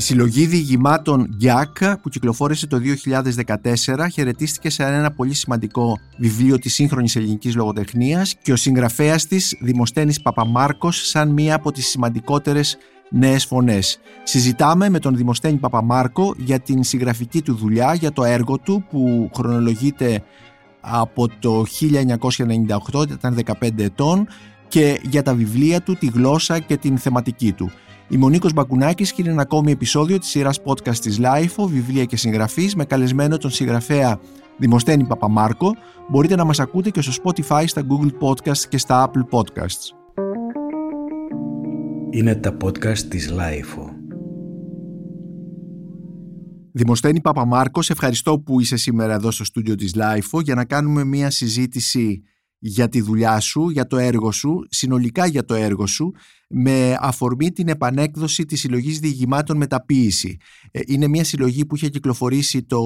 Η συλλογή διηγημάτων Γκιάκ που κυκλοφόρησε το 2014 χαιρετίστηκε σε ένα πολύ σημαντικό βιβλίο της σύγχρονης ελληνικής λογοτεχνίας και ο συγγραφέας της Δημοσθένης Παπαμάρκος σαν μία από τις σημαντικότερες νέες φωνές. Συζητάμε με τον Δημοσθένη Παπαμάρκο για την συγγραφική του δουλειά, για το έργο του που χρονολογείται από το 1998, ήταν 15 ετών και για τα βιβλία του, τη γλώσσα και την θεματική του. Είμαι ο Νίκος Μπακουνάκης και είναι ένα ακόμη επεισόδιο της σειράς podcast της LIFO, βιβλία και συγγραφής, με καλεσμένο τον συγγραφέα Δημοσθένη Παπαμάρκο. Μπορείτε να μας ακούτε και στο Spotify, στα Google Podcasts και στα Apple Podcasts. Είναι τα podcast της LIFO. Δημοσθένη Παπαμάρκο, σε ευχαριστώ που είσαι σήμερα εδώ στο στούντιο της LIFO για να κάνουμε μια συζήτηση για τη δουλειά σου, για το έργο σου, συνολικά για το έργο σου, με αφορμή την επανέκδοση της συλλογής διηγημάτων μεταποίηση. Ε, είναι μια συλλογή που είχε κυκλοφορήσει το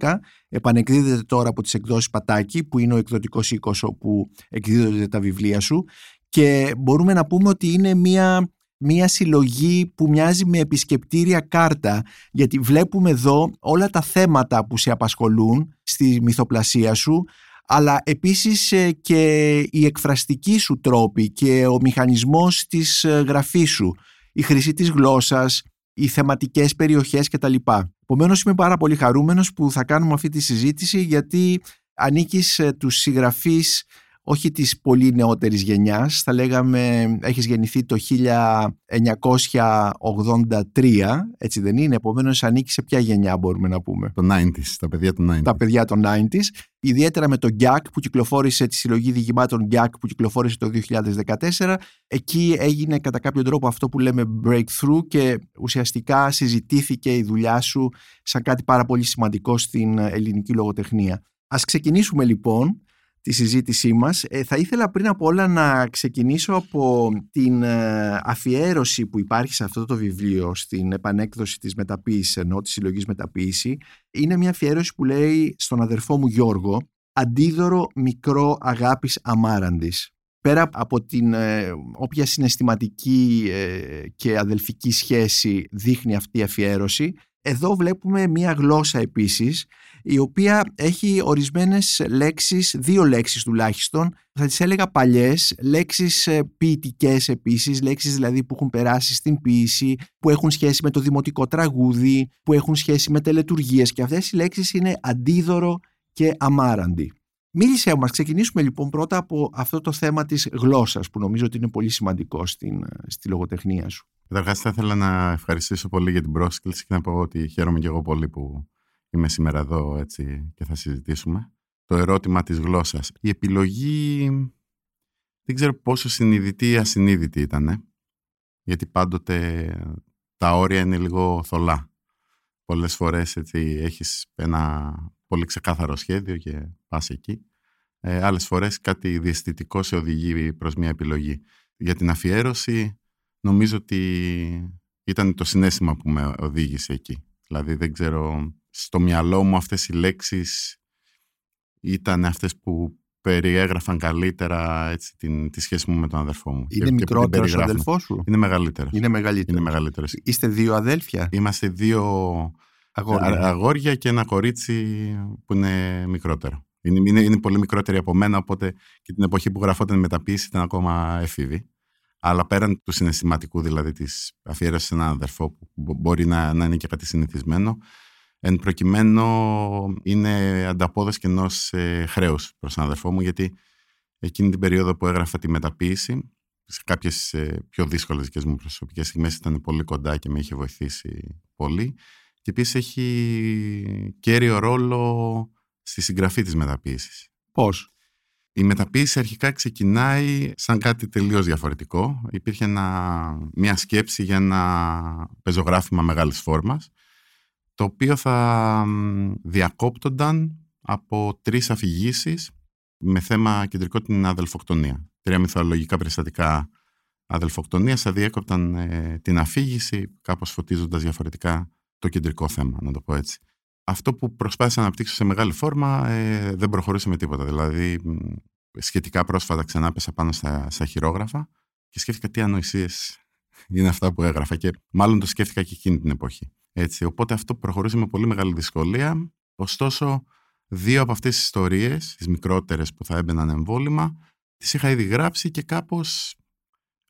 2012, επανεκδίδεται τώρα από τις εκδόσεις Πατάκη, που είναι ο εκδοτικός οίκος όπου εκδίδονται τα βιβλία σου και μπορούμε να πούμε ότι είναι μια μια συλλογή που μοιάζει με επισκεπτήρια κάρτα γιατί βλέπουμε εδώ όλα τα θέματα που σε απασχολούν στη μυθοπλασία σου αλλά επίσης ε, και η εκφραστική σου τρόπη και ο μηχανισμός της ε, γραφής σου, η χρήση της γλώσσας, οι θεματικές περιοχές κτλ. Επομένως είμαι πάρα πολύ χαρούμενος που θα κάνουμε αυτή τη συζήτηση γιατί ανήκεις ε, τους συγγραφείς όχι της πολύ νεότερης γενιάς, θα λέγαμε έχεις γεννηθεί το 1983, έτσι δεν είναι, επομένως ανήκει σε ποια γενιά μπορούμε να πούμε; Το 90s, τα παιδιά των 90s. Τα παιδιά των 90s, ιδιαίτερα με το GAC που κυκλοφόρησε, τη συλλογή διηγημάτων GAC που κυκλοφόρησε το 2014, εκεί έγινε κατά κάποιο τρόπο αυτό που λέμε breakthrough και ουσιαστικά συζητήθηκε η δουλειά σου σαν κάτι πάρα πολύ σημαντικό στην ελληνική λογοτεχνία. Ας ξεκινήσουμε λοιπόν τη συζήτησή μας. Ε, θα ήθελα πριν από όλα να ξεκινήσω από την ε, αφιέρωση που υπάρχει σε αυτό το βιβλίο στην επανέκδοση της μεταποίησης ενώ της συλλογής μεταποίηση. Είναι μια αφιέρωση που λέει στον αδερφό μου Γιώργο «Αντίδωρο μικρό αγάπης αμάραντης». Πέρα από την ε, όποια συναισθηματική και αδελφική σχέση δείχνει αυτή η αφιέρωση, εδώ βλέπουμε μία γλώσσα επίσης η οποία έχει ορισμένες λέξεις, δύο λέξεις τουλάχιστον, θα τις έλεγα παλιές, λέξεις ε, ποιητικές επίσης, λέξεις δηλαδή που έχουν περάσει στην ποιήση, που έχουν σχέση με το δημοτικό τραγούδι, που έχουν σχέση με τελετουργίες και αυτές οι λέξεις είναι αντίδωρο και αμάραντι. Μίλησε μας, ξεκινήσουμε λοιπόν πρώτα από αυτό το θέμα της γλώσσας που νομίζω ότι είναι πολύ σημαντικό στην, στη λογοτεχνία σου. Καταρχάς, θα ήθελα να ευχαριστήσω πολύ για την πρόσκληση και να πω ότι χαίρομαι και εγώ πολύ που είμαι σήμερα εδώ έτσι, και θα συζητήσουμε. Το ερώτημα της γλώσσας. Η επιλογή δεν ξέρω πόσο συνειδητή ή ασυνείδητη ήταν. Γιατί πάντοτε τα όρια είναι λίγο θολά. Πολλές φορές έτσι, έχεις ένα πολύ ξεκάθαρο σχέδιο και πας εκεί. Ε, άλλες φορές κάτι διαισθητικό σε οδηγεί προς μια επιλογή. Για την αφιέρωση νομίζω ότι ήταν το συνέστημα που με οδήγησε εκεί. Δηλαδή δεν ξέρω, στο μυαλό μου αυτές οι λέξεις ήταν αυτές που περιέγραφαν καλύτερα έτσι, την, τη σχέση μου με τον αδερφό μου. Είναι μικρότερο ο αδελφός σου; Είναι μεγαλύτερος. Είναι μεγαλύτερος. Είναι μεγαλύτερος. Είστε δύο αδέλφια; Είμαστε δύο αγόρια. αγόρια και ένα κορίτσι που είναι μικρότερο. Είναι, είναι, είναι πολύ μικρότερη από μένα, οπότε και την εποχή που γραφόταν η μεταποίηση ήταν ακόμα εφήβη. Αλλά πέραν του συναισθηματικού, δηλαδή της αφιέρωσης σε έναν αδερφό, που μπορεί να, να είναι και κάτι συνηθισμένο, εν προκειμένου είναι ανταπόδοση και ενός ε, χρέους προς τον αδερφό μου, γιατί εκείνη την περίοδο που έγραφα τη μεταποίηση, σε κάποιες ε, πιο δύσκολες δικές μου προσωπικές στιγμές ήταν πολύ κοντά και με είχε βοηθήσει πολύ. Και επίση έχει κέριο ρόλο στη συγγραφή της μεταποίησης. Πώς; Η μεταποίηση αρχικά ξεκινάει σαν κάτι τελείως διαφορετικό. Υπήρχε μια σκέψη για ένα πεζογράφημα μεγάλης φόρμας, το οποίο θα διακόπτονταν από τρεις αφηγήσεις με θέμα κεντρικό την αδελφοκτονία. Τρία μυθολογικά περιστατικά αδελφοκτονίας θα διέκοπταν ε, την αφήγηση, κάπως φωτίζοντας διαφορετικά το κεντρικό θέμα, να το πω έτσι. Αυτό που προσπάθησα να αναπτύξω σε μεγάλη φόρμα ε, δεν προχωρούσε με τίποτα. Δηλαδή, σχετικά πρόσφατα ξανά πέσα πάνω στα, στα χειρόγραφα και σκέφτηκα τι ανοησίες Είναι αυτά που έγραφα και μάλλον το σκέφτηκα και εκείνη την εποχή. Έτσι, οπότε αυτό προχωρούσε με πολύ μεγάλη δυσκολία. Ωστόσο, δύο από αυτές τις ιστορίες, τις μικρότερες που θα έμπαιναν εμβόλυμα, τις είχα ήδη γράψει και κάπως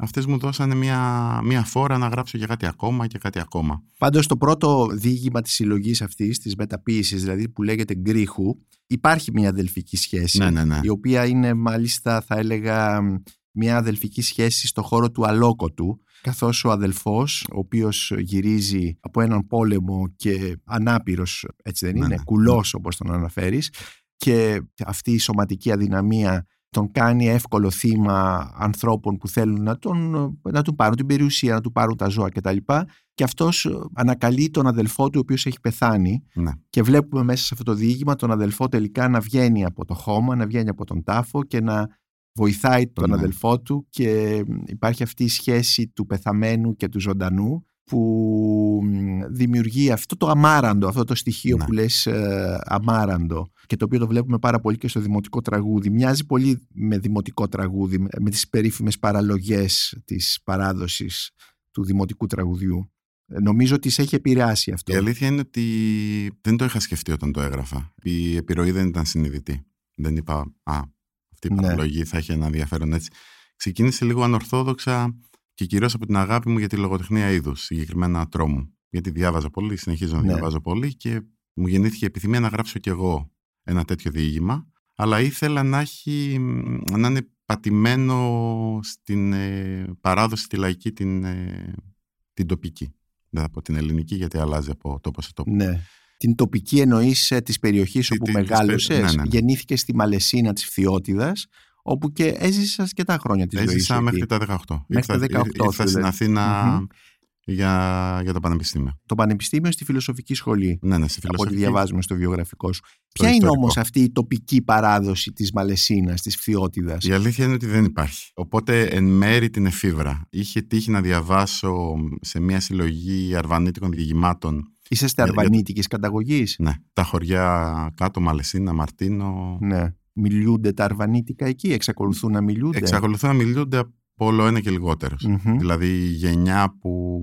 αυτές μου δώσανε μια, μια φόρα να γράψω για κάτι ακόμα και κάτι ακόμα. Πάντως το πρώτο διήγημα της συλλογής αυτής, της μεταποίησης δηλαδή που λέγεται Γκρίχου, υπάρχει μια αδελφική σχέση, Ναι, ναι, ναι. η οποία είναι μάλιστα θα έλεγα μια αδελφική σχέση στο χώρο του αλόκοτου, καθώς ο αδελφός, ο οποίος γυρίζει από έναν πόλεμο και ανάπηρος, έτσι δεν Ναι, είναι, ναι. κουλός όπως τον αναφέρεις, και αυτή η σωματική αδυναμία τον κάνει εύκολο θύμα ανθρώπων που θέλουν να τον, να του πάρουν την περιουσία, να του πάρουν τα ζώα κτλ. Και αυτός ανακαλεί τον αδελφό του ο οποίος έχει πεθάνει Ναι. και βλέπουμε μέσα σε αυτό το διήγημα τον αδελφό τελικά να βγαίνει από το χώμα, να βγαίνει από τον τάφο και να βοηθάει τον Ναι. αδελφό του και υπάρχει αυτή η σχέση του πεθαμένου και του ζωντανού που μ, δημιουργεί αυτό το αμάραντο, αυτό το στοιχείο Ναι. που λες ε, αμάραντο και το οποίο το βλέπουμε πάρα πολύ και στο δημοτικό τραγούδι. Μοιάζει πολύ με δημοτικό τραγούδι, με- με τις περίφημες παραλογές της παράδοσης του δημοτικού τραγουδιού. Ε, Νομίζω ότι σε έχει επηρεάσει αυτό. Η αλήθεια είναι ότι δεν το είχα σκεφτεί όταν το έγραφα. Η επιρροή δεν ήταν συνειδητή. Δεν είπα, α, αυτή η Ναι. παραλογή θα έχει ένα ενδιαφέρον έτσι. Ξεκίνησε λίγο ανορθόδοξα και κυρίως από την αγάπη μου για τη λογοτεχνία είδους, συγκεκριμένα τρόμου. Γιατί διάβαζα πολύ, συνεχίζω να Ναι. διαβάζω πολύ και μου γεννήθηκε η επιθυμία να γράψω κι εγώ ένα τέτοιο διήγημα. Αλλά ήθελα να, έχει, να είναι πατημένο στην ε, παράδοση τη λαϊκή, την, ε, την τοπική. Δεν θα πω την ελληνική γιατί αλλάζει από τόπο σε τόπο. Ναι. Την τοπική εννοείς της περιοχής Τι- όπου τι- μεγάλωσες; ναι, ναι, ναι. Γεννήθηκε στη Μαλεσίνα της Φθιώτιδας, όπου και έζησες αρκετά χρόνια τη ζωή σου. Έζησα εκεί. μέχρι τα 18. Μέχρι τα 18 Ήρθα στην δηλαδή. Αθήνα Μμμ. για, για το πανεπιστήμιο. Το Πανεπιστήμιο στη Φιλοσοφική Σχολή. Ναι, ναι, στη Από ό,τι φιλοσοφική. διαβάζουμε στο βιογραφικό σου. Ποια είναι ιστορικό. όμως αυτή η τοπική παράδοση της Μαλεσίνα, της Φθιώτιδας; Η αλήθεια είναι ότι δεν υπάρχει. Οπότε εν μέρη την εφήβρα. Είχε τύχει να διαβάσω σε μια συλλογή αρβανίτικων διηγημάτων. Είσαστε Για- για- αρβανίτικης καταγωγής; Ναι, τα χωριά κάτω, Μαλεσίνα, Μαρτίνο. Ναι. Μιλούνται τα αρβανίτικα εκεί, εξακολουθούν να μιλούνται. Εξακολουθούν να μιλούνται από όλο ένα και λιγότερος. Μμμ. Δηλαδή η γενιά που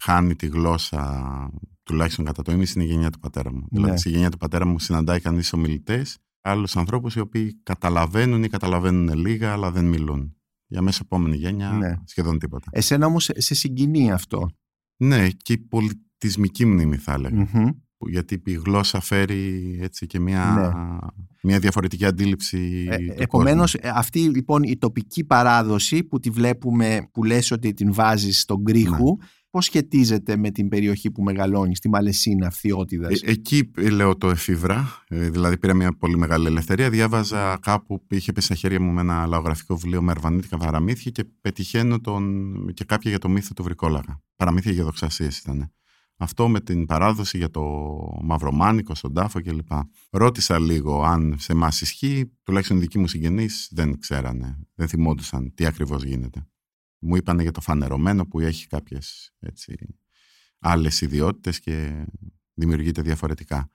χάνει τη γλώσσα τουλάχιστον κατά το ίμιση είναι η γενιά του πατέρα μου. Ναι. Δηλαδή στη γενιά του πατέρα μου συναντάει κανείς ομιλητές, άλλους ανθρώπους οι οποίοι καταλαβαίνουν ή καταλαβαίνουν λίγα αλλά δεν μιλούν. Για μέσα επόμενη γένεια Ναι. σχεδόν τίποτα. Εσένα όμως σε συγκινεί αυτό; Ναι, και η πολιτισμική μνήμη θα έλεγα. Μμμ. Που- Γιατί η γλώσσα φέρει έτσι και μια, Ναι. μια διαφορετική αντίληψη Ε, του επομένως κόσμου. ε, αυτή λοιπόν η τοπική παράδοση που τη βλέπουμε που λες ότι την βάζεις στον γκρίχου Ναι. πώς σχετίζεται με την περιοχή που μεγαλώνεις στη Μαλεσίνα Φθιώτιδας; Ε, εκεί ε, λέω το εφήβρα, ε, δηλαδή πήρα μια πολύ μεγάλη ελευθερία. Διάβαζα κάπου, είχε πέσει στα χέρια μου με ένα λαογραφικό βιβλίο με αρβανίτικα παραμύθια και πετυχαίνω τον, και κάποια για το μύθο του Βρικόλαγα. Παραμύθια για δοξασίες ήταν. Αυτό με την παράδοση για το μαυρομάνικο, στον τάφο κλπ. Ρώτησα λίγο αν σε εμάς ισχύει, τουλάχιστον οι δικοί μου συγγενείς δεν ξέρανε, δεν θυμόντουσαν τι ακριβώς γίνεται. Μου είπανε για το φανερωμένο που έχει κάποιες έτσι, άλλες ιδιότητες και δημιουργείται διαφορετικά.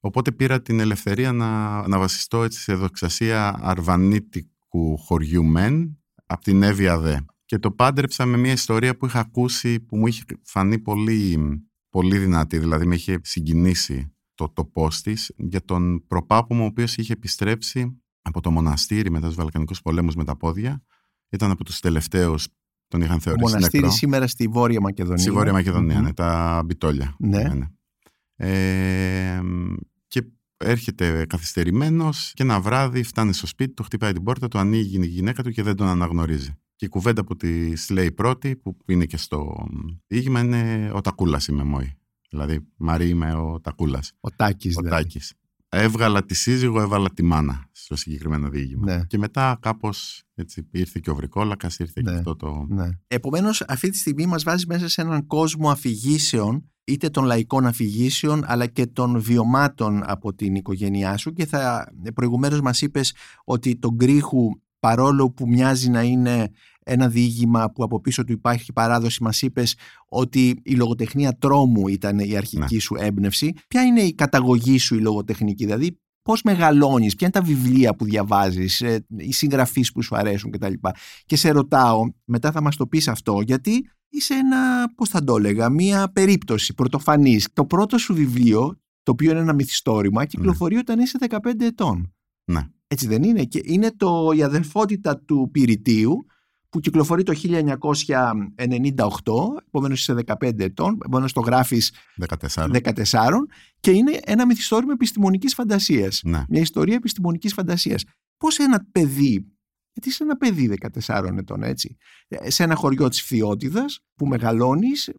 Οπότε πήρα την ελευθερία να, να βασιστώ έτσι σε δοξασία αρβανίτικου χωριού μεν από την Εύβοια δε. Και το πάντρεψα με μια ιστορία που είχα ακούσει που μου είχε φανεί πολύ, πολύ δυνατή, δηλαδή με είχε συγκινήσει το τοπός της για τον προπάπο μου ο οποίος είχε επιστρέψει από το μοναστήρι μετά τους Βαλκανικούς πολέμους με τα πόδια. Ήταν από τους τελευταίους, τον είχαν θεωρήσει Μοναστήρι νεκρό. σήμερα στη Βόρεια Μακεδονία Στη Βόρεια Μακεδονία, Μμμ. ναι, τα μπιτόλια. Ναι. Ε, και έρχεται καθυστερημένος και ένα βράδυ φτάνει στο σπίτι του, χτυπάει την πόρτα, του ανοίγει η γυναίκα του και δεν τον αναγνωρίζει. Και η κουβέντα που της λέει πρώτη, που είναι και στο διήγημα, είναι ο Τακούλας είμαι μόη. Δηλαδή, Μαρή είμαι ο Τακούλας. Ο Τάκης Ο δηλαδή. Τάκης. Έβγαλα τη σύζυγο, έβαλα τη μάνα στο συγκεκριμένο διήγημα. Ναι. Και μετά κάπως έτσι ήρθε και ο Βρικόλακα, ήρθε και Ναι. αυτό το. Ναι. Επομένως αυτή τη στιγμή μας βάζει μέσα σε έναν κόσμο αφηγήσεων είτε των λαϊκών αφηγήσεων αλλά και των βιωμάτων από την οικογένειά σου και θα, προηγουμένως μας είπες ότι το γκρίχου παρόλο που μοιάζει να είναι ένα διήγημα που από πίσω του υπάρχει παράδοση μας είπες ότι η λογοτεχνία τρόμου ήταν η αρχική Ναι. σου έμπνευση ποια είναι η καταγωγή σου η λογοτεχνική δηλαδή πώς μεγαλώνεις, ποια είναι τα βιβλία που διαβάζεις, ε, οι συγγραφείς που σου αρέσουν κτλ. Και σε ρωτάω, μετά θα μας το πεις αυτό, γιατί είσαι ένα, πώς θα το έλεγα, μία περίπτωση πρωτοφανής. Το πρώτο σου βιβλίο, το οποίο είναι ένα μυθιστόρημα, κυκλοφορεί όταν είσαι 15 ετών. Ναι. Έτσι δεν είναι; Και είναι το, η αδελφότητα του Πυρητίου που κυκλοφορεί το 1998, επομένως είσαι 15 ετών, επομένως το γράφεις 14. 14 και είναι ένα μυθιστόρημα επιστημονικής φαντασίας. Ναι. Μια ιστορία επιστημονικής φαντασίας. Πώς ένα παιδί, γιατί είσαι ένα παιδί 14 ετών έτσι, σε ένα χωριό της Φθιώτιδας που μεγαλώνεις,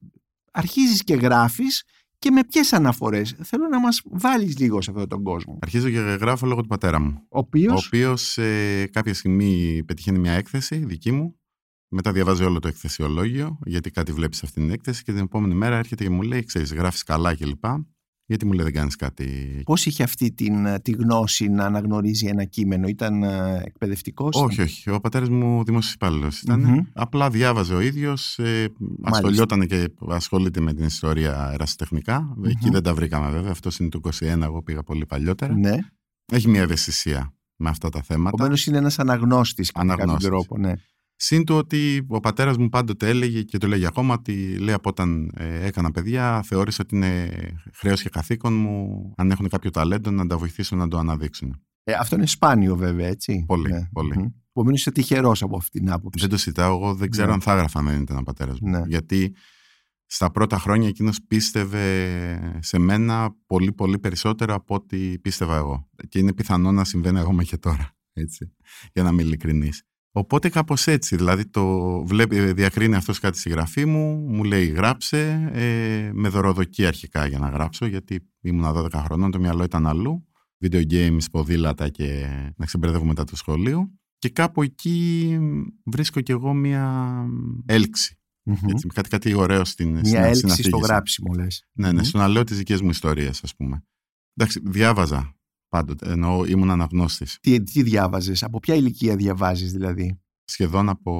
αρχίζεις και γράφεις και με ποιες αναφορές; Θέλω να μας βάλεις λίγο σε αυτόν τον κόσμο. Αρχίζω και γράφω λόγω του πατέρα μου. Ο οποίος... Ο οποίος ε, κάποια στιγμή πετυχαίνει μια έκθεση δική μου. Μετά διαβάζει όλο το εκθεσιολόγιο, γιατί κάτι βλέπεις σε αυτήν την έκθεση. Και την επόμενη μέρα έρχεται και μου λέει: Ξέρεις, γράφεις καλά κλπ. Γιατί μου λέει δεν κάνεις κάτι. Πώς είχε αυτή την, τη γνώση να αναγνωρίζει ένα κείμενο, Ήταν ε, εκπαιδευτικός. Όχι, όχι. Ο πατέρας μου δημόσιος υπάλληλος ήταν. Μμμ. Απλά διάβαζε ο ίδιος. Ε, ασχολιόταν και ασχολείται με την ιστορία ερασιτεχνικά. Εκεί Μμμ. δεν τα βρήκαμε βέβαια. Αυτός είναι το 21, εγώ πήγα πολύ παλιότερα. Ναι. Έχει μια ευαισθησία με αυτά τα θέματα. Επομένως είναι ένας αναγνώστης κατά κάποιο Αναγνώστης. τρόπο. Ναι. Συν του ότι ο πατέρας μου πάντοτε έλεγε και το λέγει ακόμα ότι λέει από όταν ε, έκανα παιδιά θεώρησε ότι είναι χρέος και καθήκον μου αν έχουν κάποιο ταλέντο να τα βοηθήσω να το αναδείξουν. Ε, αυτό είναι σπάνιο βέβαια, έτσι. Πολύ, ναι. πολύ. Μμμ. Επομένω είσαι τυχερός από αυτή την άποψη. Δεν το συζητάω, εγώ δεν ξέρω Ναι. αν θα έγραφα αν δεν ήταν ο πατέρας μου. Ναι. Γιατί στα πρώτα χρόνια εκείνος πίστευε σε μένα πολύ πολύ περισσότερο από ό,τι πίστευα εγώ. Και είναι πιθανό να συμβαίνει ακόμα και τώρα, έτσι, για να είμαι ειλικρινής. Οπότε κάπως έτσι, δηλαδή το βλέπει, διακρίνει αυτός κάτι στη γραφή μου, μου λέει γράψε, ε, με δωροδοκεί αρχικά για να γράψω, γιατί ήμουν 12 χρονών, το μυαλό ήταν αλλού, video games, ποδήλατα και να ξεμπερδεύω μετά το σχολείο. Και κάπου εκεί βρίσκω κι εγώ μια έλξη. Μμμ. Έτσι, κάτι, κάτι ωραίο στην, Μια στην έλξη στο συναφήγηση. γράψιμο, λες. Ναι, ναι, στο να λέω τι δικές μου ιστορίες, ας πούμε. Εντάξει, διάβαζα πάντοτε, ενώ ήμουν αναγνώστης. Τι, τι διάβαζες, από ποια ηλικία διαβάζεις δηλαδή; Σχεδόν από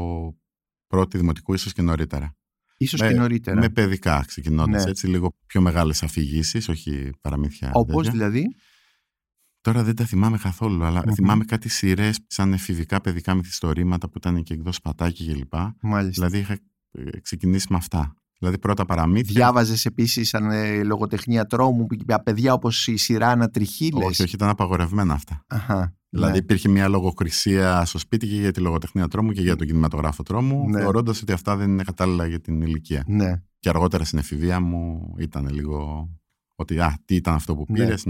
πρώτη δημοτικού, ίσως και νωρίτερα. Ίσως Με- και νωρίτερα. Με παιδικά ξεκινώντας Ναι. έτσι, λίγο πιο μεγάλες αφηγήσεις, όχι παραμύθια. Όπως τέτοια. δηλαδή; Τώρα δεν τα θυμάμαι καθόλου, αλλά Μμμ. θυμάμαι κάτι σειρές σαν εφηβικά παιδικά μυθιστορήματα που ήταν και εκδός πατάκι κλπ. Μάλιστα. Δηλαδή είχα ε, ξεκινήσει με αυτά. Δηλαδή πρώτα παραμύθια. Διάβαζες επίσης σαν ε, λογοτεχνία τρόμου που για παιδιά όπως η σειρά Ανατριχίλε. Όχι, όχι, ήταν απαγορευμένα αυτά. Αχα. Δηλαδή ναι. υπήρχε μια λογοκρισία στο σπίτι και για τη λογοτεχνία τρόμου και για τον κινηματογράφο τρόμου, Ναι. θεωρώντας ότι αυτά δεν είναι κατάλληλα για την ηλικία. ναι. Και αργότερα στην εφηβεία μου ήταν λίγο ότι α, τι ήταν αυτό που Ναι. πήρες.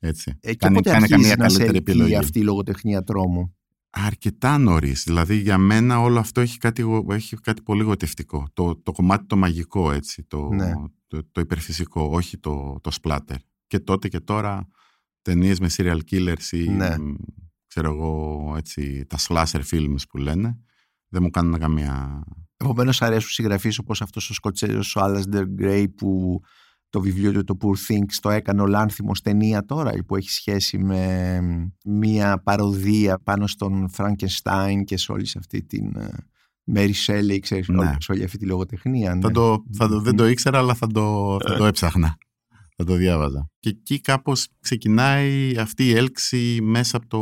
Έτσι. Ε, και Κάνε- πότε κάνε αρχίζει καμία να σε καλύτερη ελκύει επιλογή. αυτή η λογοτεχνία τρόμου; Αρκετά νωρίς. Δηλαδή για μένα όλο αυτό έχει κάτι, γο- έχει κάτι πολύ γοητευτικό. Το, το κομμάτι το μαγικό, έτσι, το, Ναι. το, το υπερφυσικό, όχι το, το splatter. Και τότε και τώρα ταινίες με serial killers ή Ναι. μ, ξέρω εγώ, έτσι, τα slasher films που λένε, δεν μου κάνουν καμία... Επομένως, αρέσουν συγγραφείς όπως αυτός ο Σκοτσέζος, ο Άλασντερ Γκρέι, που το βιβλίο του το Poor Things το έκανε ο Λάνθιμος ταινία τώρα, που έχει σχέση με μία παροδία πάνω στον Φραγκενστάιν και σε όλη σε αυτή την ε, Mary Shelley, ξέρεις, Ναι. όλη, σε όλη αυτή τη λογοτεχνία. Θα ναι. το, θα το, δεν το ήξερα, αλλά θα το, θα Ε. το έψαχνα. Θα το διάβαζα. Και εκεί κάπως ξεκινάει αυτή η έλξη μέσα από το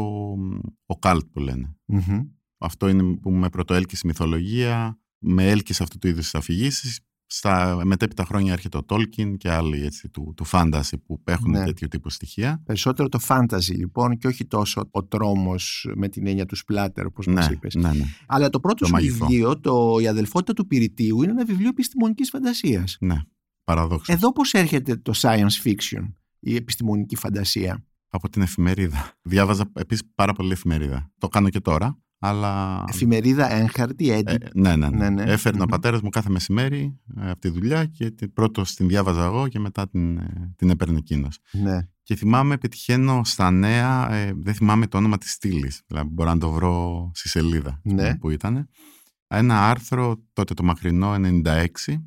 ο καλτ που λένε. Μμμ. Αυτό είναι που με πρωτοέλκυσε η μυθολογία, με έλκυσε αυτού του είδους τις αφηγήσεις. Στα μετέπειτα χρόνια έρχεται ο Τόλκιν και άλλοι έτσι, του, του φάνταση που έχουν Ναι. τέτοιο τύπου στοιχεία. Περισσότερο το fantasy λοιπόν και όχι τόσο ο τρόμος με την έννοια του splatter όπως Ναι, μας είπες. ναι, ναι, Αλλά το πρώτο Το σου μαγικό. βιβλίο, το «Η αδελφότητα του Πυρητίου» είναι ένα βιβλίο επιστημονικής φαντασίας. ναι. Παραδόξως. Εδώ πώς έρχεται το science fiction, η επιστημονική φαντασία; Από την εφημερίδα. Διάβαζα επίσης πάρα πολύ εφημερίδα. Το κάνω και τώρα, αλλά... Εφημερίδα έγχαρτη, έντυπη. Ε, ναι, ναι, ναι. Ναι, ναι. Έφερνε ο Μμμ. πατέρας μου κάθε μεσημέρι ε, από τη δουλειά και την- πρώτος την διάβαζα εγώ και μετά την, ε, την έπαιρνε εκείνος. ναι. Και θυμάμαι, πετυχαίνω στα νέα, ε, δεν θυμάμαι το όνομα της στήλης. Δηλαδή, μπορώ να το βρω στη σελίδα ας πούμε, Ναι. που ήταν. Ένα άρθρο, τότε το μακρινό 96,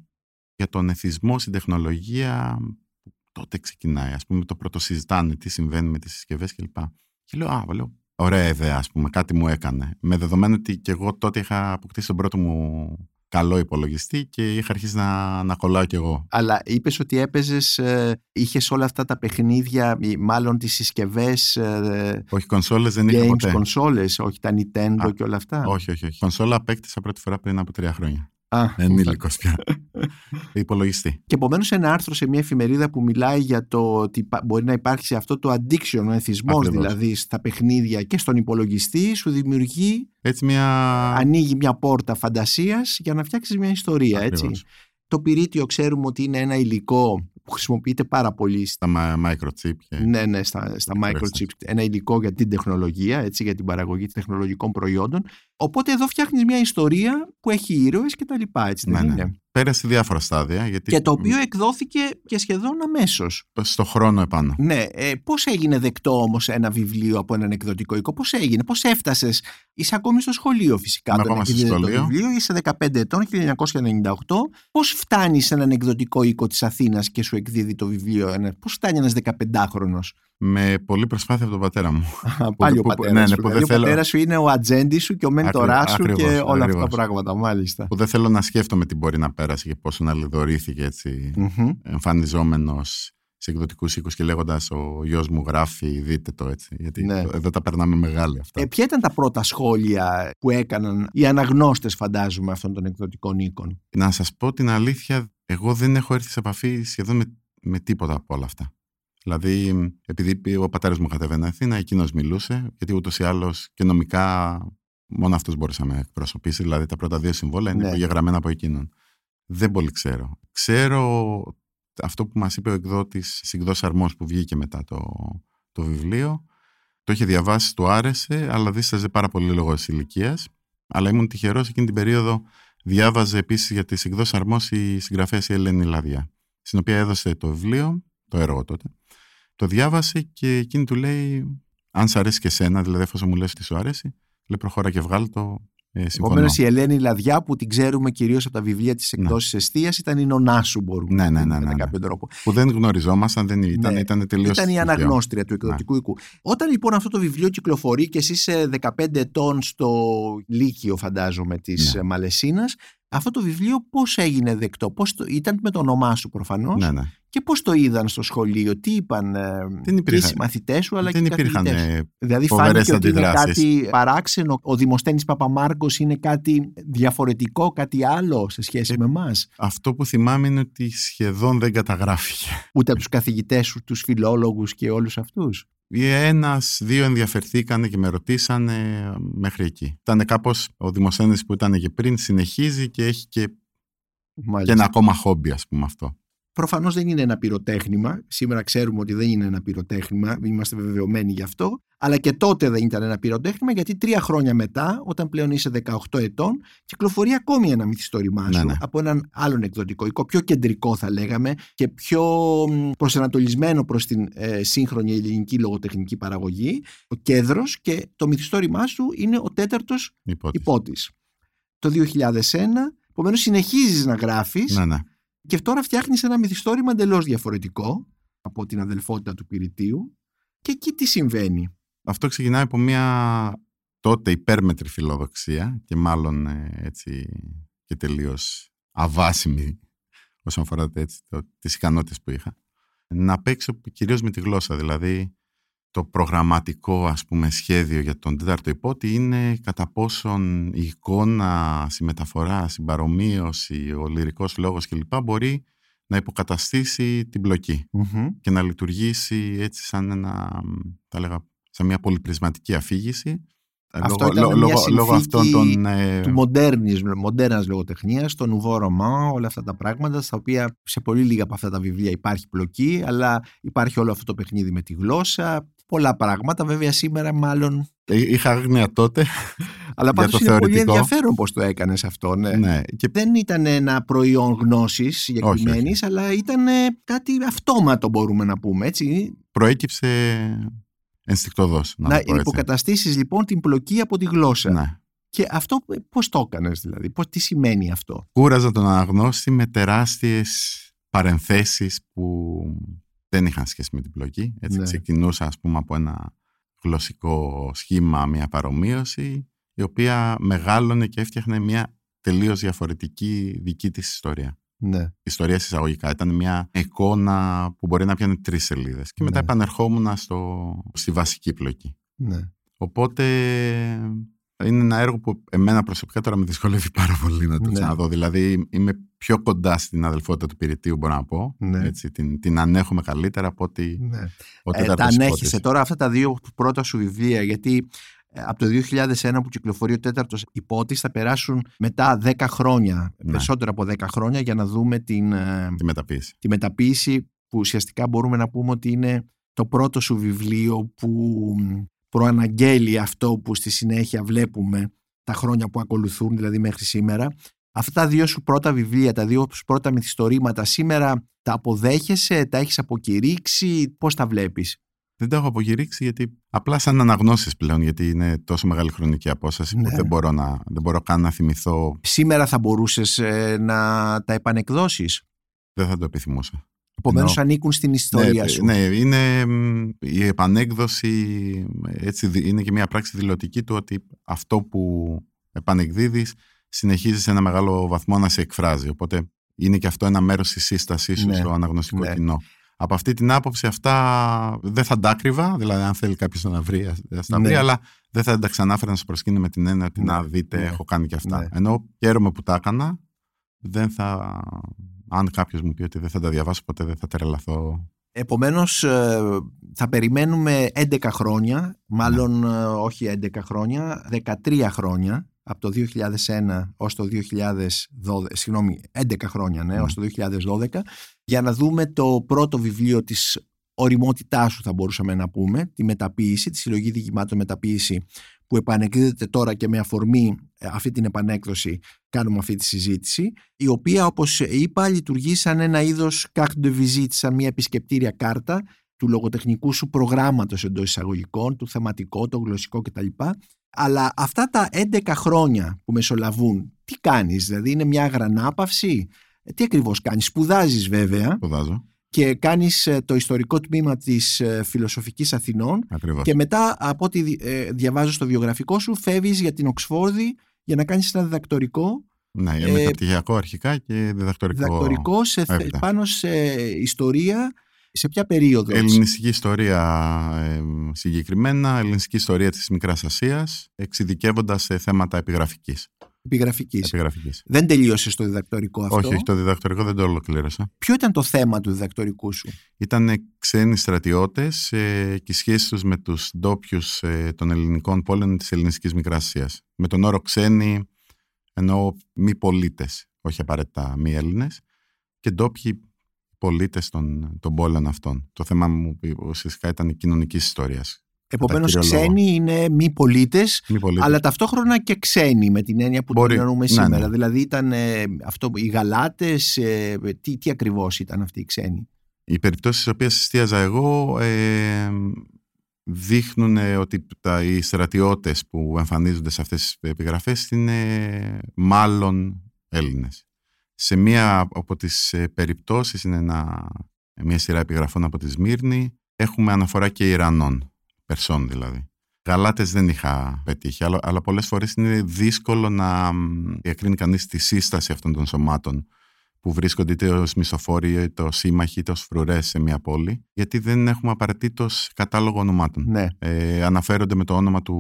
για τον εθισμό στην τεχνολογία που τότε ξεκινάει. Ας πούμε, το πρώτο συζητάνε τι συμβαίνει με τις συσκευές κλπ. Και λέω, α, λέω, ωραία ιδέα, ας πούμε, κάτι μου έκανε. Με δεδομένο ότι και εγώ τότε είχα αποκτήσει τον πρώτο μου καλό υπολογιστή και είχα αρχίσει να, να κολλάω κι εγώ. Αλλά είπες ότι έπαιζες, ε, είχες όλα αυτά τα παιχνίδια, ή μάλλον τις συσκευές, ε, Όχι, κονσόλες δεν είχα games, ποτέ. κονσόλες, όχι τα Nintendo Α, και όλα αυτά; Όχι, όχι, όχι. Κονσόλα απέκτησα πρώτη φορά πριν από τρία χρόνια. Α, Ενήλικος πια. Υπολογιστή. Και επομένως ένα άρθρο σε μια εφημερίδα που μιλάει για το ότι πα- μπορεί να υπάρξει αυτό το addiction, ο εθισμός Ακριβώς. δηλαδή στα παιχνίδια και στον υπολογιστή, σου δημιουργεί, Έτσι μια. ανοίγει μια πόρτα φαντασίας για να φτιάξεις μια ιστορία. Έτσι. Ακριβώς. Το πυρίτιο ξέρουμε ότι είναι ένα υλικό που χρησιμοποιείται πάρα πολύ Τα μα- microchip. Και... ναι, ναι, στα, στα Ευχαριστώ. microchips, ένα υλικό για την τεχνολογία, έτσι, για την παραγωγή τεχνολογικών προϊόντων. Οπότε εδώ φτιάχνεις μια ιστορία που έχει ήρωες και τα λοιπά, έτσι δεν Ναι, ναι. είναι; Πέρασε διάφορα στάδια. Γιατί Και το οποίο εκδόθηκε και σχεδόν αμέσως. Στο χρόνο επάνω. Ναι, ε, πώς έγινε δεκτό όμως ένα βιβλίο από έναν εκδοτικό οίκο, πώς έγινε, πώς έφτασες, είσαι ακόμη στο σχολείο φυσικά, Είμαι όταν ακόμα στο εκδίδεται το σχολείο. βιβλίο, είσαι 15 ετών, 1998, πώς φτάνεις σε έναν εκδοτικό οίκο της Αθήνας και σου εκδίδει το βιβλίο, ένα- πώς φτάνει ένας 15χρονος. Με πολλή προσπάθεια από τον πατέρα μου. Πάλι ο που- πατέρας ναι, ναι, σου. που δηλαδή δεν ο θέλω- πατέρας σου είναι ο ατζέντη σου και ο μέντορά Ακρι- σου και ακριβώς, όλα αυτά τα ακριβώς. πράγματα, μάλιστα. που δεν θέλω να σκέφτομαι τι μπορεί να πέρασε και πόσο να λιδωρήθηκε έτσι Μμμ. εμφανιζόμενος σε εκδοτικούς οίκους και λέγοντας Ο γιος μου γράφει, δείτε το έτσι. Γιατί Ναι. εδώ τα περνάμε μεγάλη αυτά. Ε, ποια ήταν τα πρώτα σχόλια που έκαναν οι αναγνώστες, φαντάζομαι, αυτών των εκδοτικών οίκων; Να σας πω την αλήθεια, εγώ δεν έχω έρθει σε επαφή σχεδόν με, με τίποτα από όλα αυτά. Δηλαδή, επειδή ο πατέρας μου κατέβαινε Αθήνα, εκείνος μιλούσε, γιατί ούτως ή άλλως και νομικά μόνο αυτό μπορούσε να με εκπροσωπήσει. Δηλαδή, τα πρώτα δύο συμβόλαια είναι Ναι. υπογεγραμμένα από εκείνον. Δεν πολύ ξέρω. Ξέρω αυτό που μας είπε ο εκδότης Συγκδό Αρμό που βγήκε μετά το, το βιβλίο. Το είχε διαβάσει, του άρεσε, αλλά δίσταζε πάρα πολύ λόγω της ηλικίας. Αλλά ήμουν τυχερός εκείνη την περίοδο. Διάβαζε επίσης για τη Συγκδό Αρμό η συγγραφέας η Ελένη Λαδιά, στην οποία έδωσε το βιβλίο, το έργο τότε. Το διάβασε και εκείνη του λέει: Αν σ' αρέσει και εσένα, δηλαδή εφόσον μου λες ότι σου αρέσει, λέει προχώρα και βγάλ το. Ε, συμφωνώ. Επομένω, η Ελένη Λαδιά, που την ξέρουμε κυρίως από τα βιβλία της εκδόση Εστία, ήταν η νονά σου, μπορούμε Ναι, να ναι, πούμε, ναι, κατά ναι, ναι. κάποιον τρόπο. Που δεν γνωριζόμασταν, δεν ήταν, Ναι. ήταν τελείως. Ήταν η αναγνώστρια του εκδοτικού οίκου. Όταν λοιπόν αυτό το βιβλίο κυκλοφορεί και εσύ είσαι 15 ετών στο Λύκειο, φαντάζομαι, της Ναι. Μαλεσίνα, αυτό το βιβλίο πώς έγινε δεκτό, πώς το, ήταν με το όνομά σου προφανώς. Ναι, ναι. Και πώς το είδαν στο σχολείο, τι είπαν ε, Δεν και υπήρχαν- οι μαθητέ σου, αλλά δεν και οι υπήρχαν καθηγητές. ε, Δηλαδή φοβερές φάνηκε ότι είναι αντιδράσεις. κάτι παράξενο; Ο Δημοσθένης Παπαμάρκος είναι κάτι διαφορετικό, κάτι άλλο σε σχέση Ε, με εμάς; Αυτό που θυμάμαι είναι ότι σχεδόν δεν καταγράφηκε. Ούτε από τους καθηγητές σου, τους φιλόλογους και όλους αυτούς; Ένας, δύο ενδιαφερθήκανε και με ρωτήσανε μέχρι εκεί. Ήταν κάπως ο Δημοσθένης που ήταν και πριν, συνεχίζει και έχει και, και Μάλιστα. ένα ακόμα χόμπι, ας πούμε αυτό. Προφανώς δεν είναι ένα πυροτέχνημα. Σήμερα ξέρουμε ότι δεν είναι ένα πυροτέχνημα, είμαστε βεβαιωμένοι γι' αυτό. Αλλά και τότε δεν ήταν ένα πυροτέχνημα, γιατί τρία χρόνια μετά, όταν πλέον είσαι 18 ετών, κυκλοφορεί ακόμη ένα μυθιστόρημά Ναι, σου ναι. από έναν άλλον εκδοτικό οίκο, πιο κεντρικό θα λέγαμε και πιο μ, προσανατολισμένο προς την ε, σύγχρονη ελληνική λογοτεχνική παραγωγή, ο κέντρος και το μυθιστόρημά σου είναι ο τέταρτος Υπότιτλοι. υπότης. Το 2001, επομένως συνεχίζεις να γράφεις. Ναι, ναι. Και τώρα φτιάχνεις ένα μυθιστόρημα εντελώς διαφορετικό από την αδελφότητα του Πυρητίου. Και εκεί τι συμβαίνει. Αυτό ξεκινάει από μια τότε υπέρμετρη φιλοδοξία και μάλλον ε, έτσι και τελείως αβάσιμη όσον αφορά έτσι, το, τις ικανότητες που είχα. Να παίξω κυρίως με τη γλώσσα, δηλαδή το προγραμματικό ας πούμε σχέδιο για τον τέταρτο υπότη είναι κατά πόσον η εικόνα, η μεταφορά, η παρομοίωση, ο λυρικός λόγος κλπ. μπορεί να υποκαταστήσει την πλοκή και να λειτουργήσει έτσι σαν ένα, θα λέγα, σαν μια πολυπρισματική αφήγηση. Αυτό λόγω, ήταν λόγω- μια λόγω- λόγω αυτών συνθήκη των... ε, Του μοντέρνης, μοντέρνας λογοτεχνίας, το νουβό ρωμά, όλα αυτά τα πράγματα, στα οποία σε πολύ λίγα από αυτά τα βιβλία υπάρχει πλοκή, αλλά υπάρχει όλο αυτό το παιχνίδι με τη γλώσσα, πολλά πράγματα. Βέβαια σήμερα μάλλον... ε, Είχα άγνοια τότε. Αλλά Για πάντως το είναι πολύ θεωρητικό. ενδιαφέρον πώς το έκανες αυτό, ναι. ναι. Και Δεν ήταν ένα προϊόν γνώσης Όχι, συγκεκριμένης, αλλά ήταν κάτι αυτόματο μπορούμε να πούμε, έτσι. προέκυψε ενστικτοδός, να, Να το πω έτσι. υποκαταστήσεις λοιπόν την πλοκή από τη γλώσσα. Ναι. Και αυτό ε, πώς το έκανες δηλαδή, πώς, τι σημαίνει αυτό; Κούραζα τον αναγνώστη με τεράστιες παρενθέσεις που δεν είχαν σχέση με την πλοκή. Έτσι Ναι. ξεκινούσα ας πούμε από ένα γλωσσικό σχήμα, μια παρομοίωση η οποία μεγάλωνε και έφτιαχνε μια τελείως διαφορετική δική της ιστορία. Ναι. Ιστορία εισαγωγικά. Ήταν μια εικόνα που μπορεί να πιάνει τρεις σελίδες. Και μετά Ναι. επανερχόμουν στο, στη βασική πλοκή. ναι. Οπότε είναι ένα έργο που εμένα προσωπικά τώρα με δυσκολεύει πάρα πολύ να το Ναι. ξαναδώ. Δηλαδή είμαι πιο κοντά στην αδελφότητα του Πυρητίου, μπορώ να πω. Ναι. Έτσι, την, την ανέχομαι καλύτερα από ότι Ναι. ο Ε, τα τέταρτος ανέχεσαι υπότης. τώρα αυτά τα δύο πρώτα σου βιβλία, γιατί ε, από το 2001 που κυκλοφορεί ο τέταρτος υπότης θα περάσουν μετά 10 χρόνια, Ναι. περισσότερο από 10 χρόνια για να δούμε την, ε, Τη μεταποίηση. τη μεταποίηση που ουσιαστικά μπορούμε να πούμε ότι είναι το πρώτο σου βιβλίο που προαναγγέλει αυτό που στη συνέχεια βλέπουμε τα χρόνια που ακολουθούν, δηλαδή μέχρι σήμερα. Αυτά τα δύο σου πρώτα βιβλία, τα δύο σου πρώτα μυθιστορήματα σήμερα τα αποδέχεσαι, τα έχεις αποκηρύξει, πώς τα βλέπεις; Δεν τα έχω αποκηρύξει γιατί απλά σαν αναγνώσεις πλέον, γιατί είναι τόσο μεγάλη χρονική απόσταση Ναι. που δεν μπορώ, να, δεν μπορώ καν να θυμηθώ. Σήμερα θα μπορούσες ε, να τα επανεκδώσεις; Δεν θα το επιθυμούσα. Επομένως, Εννοώ. ανήκουν στην ιστορία ναι, σου. Ναι, είναι μ, η επανέκδοση, έτσι, δι- είναι και μια πράξη δηλωτική του ότι αυτό που επανεκδίδεις συνεχίζεις σε ένα μεγάλο βαθμό να σε εκφράζει. Οπότε είναι και αυτό ένα μέρος της σύστασής σου Ναι, στο αναγνωστικό ναι. κοινό. Από αυτή την άποψη αυτά δεν θα τα κρύβα, δηλαδή αν θέλει κάποιος να βρει, ας- ας τα Ναι. βρει, αλλά δεν θα τα ξανάφερα να σου προσκύνει με την έννοια ότι Ναι, να δείτε, ναι, έχω κάνει και αυτά. ναι. Ενώ χαίρομαι που τα έκανα, δεν θα, αν κάποιος μου πει ότι δεν θα τα διαβάσω, ποτέ δεν θα τρελαθώ. Επομένως ε, θα περιμένουμε 11 χρόνια, μάλλον Ναι. ε, όχι 11 χρόνια, 13 χρόνια από το 2001 ως το 2012, συγγνώμη, 11 χρόνια ναι, Ναι. ως το 2012 για να δούμε το πρώτο βιβλίο της οριμότητάς σου θα μπορούσαμε να πούμε, τη μεταποίηση, τη συλλογή διηγημάτων μεταποίηση που επανεκδίδεται τώρα και με αφορμή ε, αυτή την επανέκδοση κάνουμε αυτή τη συζήτηση, η οποία όπως είπα λειτουργεί σαν ένα είδος carte de visite, σαν μια επισκεπτήρια κάρτα του λογοτεχνικού σου προγράμματος εντός εισαγωγικών, του θεματικό, το γλωσσικό κτλ. Αλλά αυτά τα 11 χρόνια που μεσολαβούν, τι κάνεις, δηλαδή είναι μια αγρανάπαυση, Ε, τι ακριβώς κάνεις, σπουδάζεις βέβαια Σπουδάζω. Και κάνεις ε, το ιστορικό τμήμα της ε, Φιλοσοφικής Αθηνών Ακριβώς. και μετά από ό,τι δι- ε, διαβάζω στο βιογραφικό σου φεύγεις για την Οξφόρδη για να κάνεις ένα διδακτορικό, Ναι, ε, μεταπτυχιακό αρχικά και διδακτορικό. διδακτορικό σε, θε- έπειτα. πάνω σε ιστορία σε ποια περίοδο; Ελληνιστική ιστορία ε, συγκεκριμένα, ελληνιστική ιστορία της Μικράς Ασίας, εξειδικεύοντας σε θέματα επιγραφικής. Επιγραφικής. επιγραφικής. Δεν τελείωσε το διδακτορικό αυτό; Όχι, όχι, το διδακτορικό δεν το ολοκλήρωσα. Ποιο ήταν το θέμα του διδακτορικού σου; Ήταν ξένοι στρατιώτες ε, και οι σχέσεις τους με τους ντόπιους των ελληνικών πόλεων της ελληνιστικής Μικράς Ασίας. Με τον όρο ξένοι εννοώ μη πολίτες, όχι απαραίτητα μη Έλληνες, και ντόπιοι πολίτες των, των πόλεων αυτών. Το θέμα μου ουσιαστικά ήταν η κοινωνική ιστορίας. Επομένως, κύριο λόγο. ξένοι είναι μη πολίτες, Μη πολίτες. αλλά ταυτόχρονα και ξένοι με την έννοια που Μπορεί. την εννοούμε Ναι, σήμερα. ναι. Δηλαδή ήταν ε, αυτό, οι Γαλάτες, τι, τι ακριβώς ήταν αυτοί οι ξένοι; Οι περιπτώσεις στις οποίες εστίαζα εγώ ε, δείχνουν ε, ότι τα, οι στρατιώτες που εμφανίζονται σε αυτές τις επιγραφές είναι μάλλον Έλληνες. Σε μία από τις ε, περιπτώσεις, είναι ένα, μια σειρά επιγραφών από τη Σμύρνη, έχουμε αναφορά και Ιρανών, Περσών δηλαδή. Γαλάτες δεν είχα πετύχει, αλλά, αλλά πολλές φορές είναι δύσκολο να μ, διακρίνει κανείς τη σύσταση αυτών των σωμάτων που βρίσκονται είτε ως μισοφόροι, είτε ως σύμμαχοι, είτε ως φρουρές σε μια πόλη, γιατί δεν έχουμε απαραίτητος κατάλογο ονομάτων. Ναι. Ε, αναφέρονται με το όνομα του,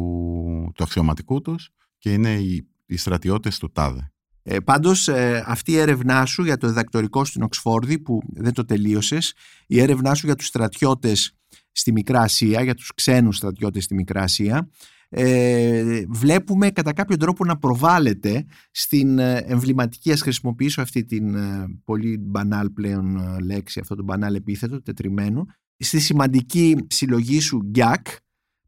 του αξιωματικού τους και είναι οι, οι στρατιώτες του ΤΑΔΕ. Ε, πάντως ε, αυτή η έρευνά σου για το διδακτορικό στην Οξφόρδη που δεν το τελείωσες, η έρευνά σου για τους στρατιώτες στη Μικρά Ασία, για τους ξένους στρατιώτες στη Μικρά Ασία, ε, βλέπουμε κατά κάποιο τρόπο να προβάλλεται στην ε, εμβληματική, ας χρησιμοποιήσω αυτή την ε, πολύ μπανάλ πλέον ε, λέξη, αυτό το μπανάλ επίθετο, τετριμένο, στη σημαντική συλλογή σου Γκιάκ,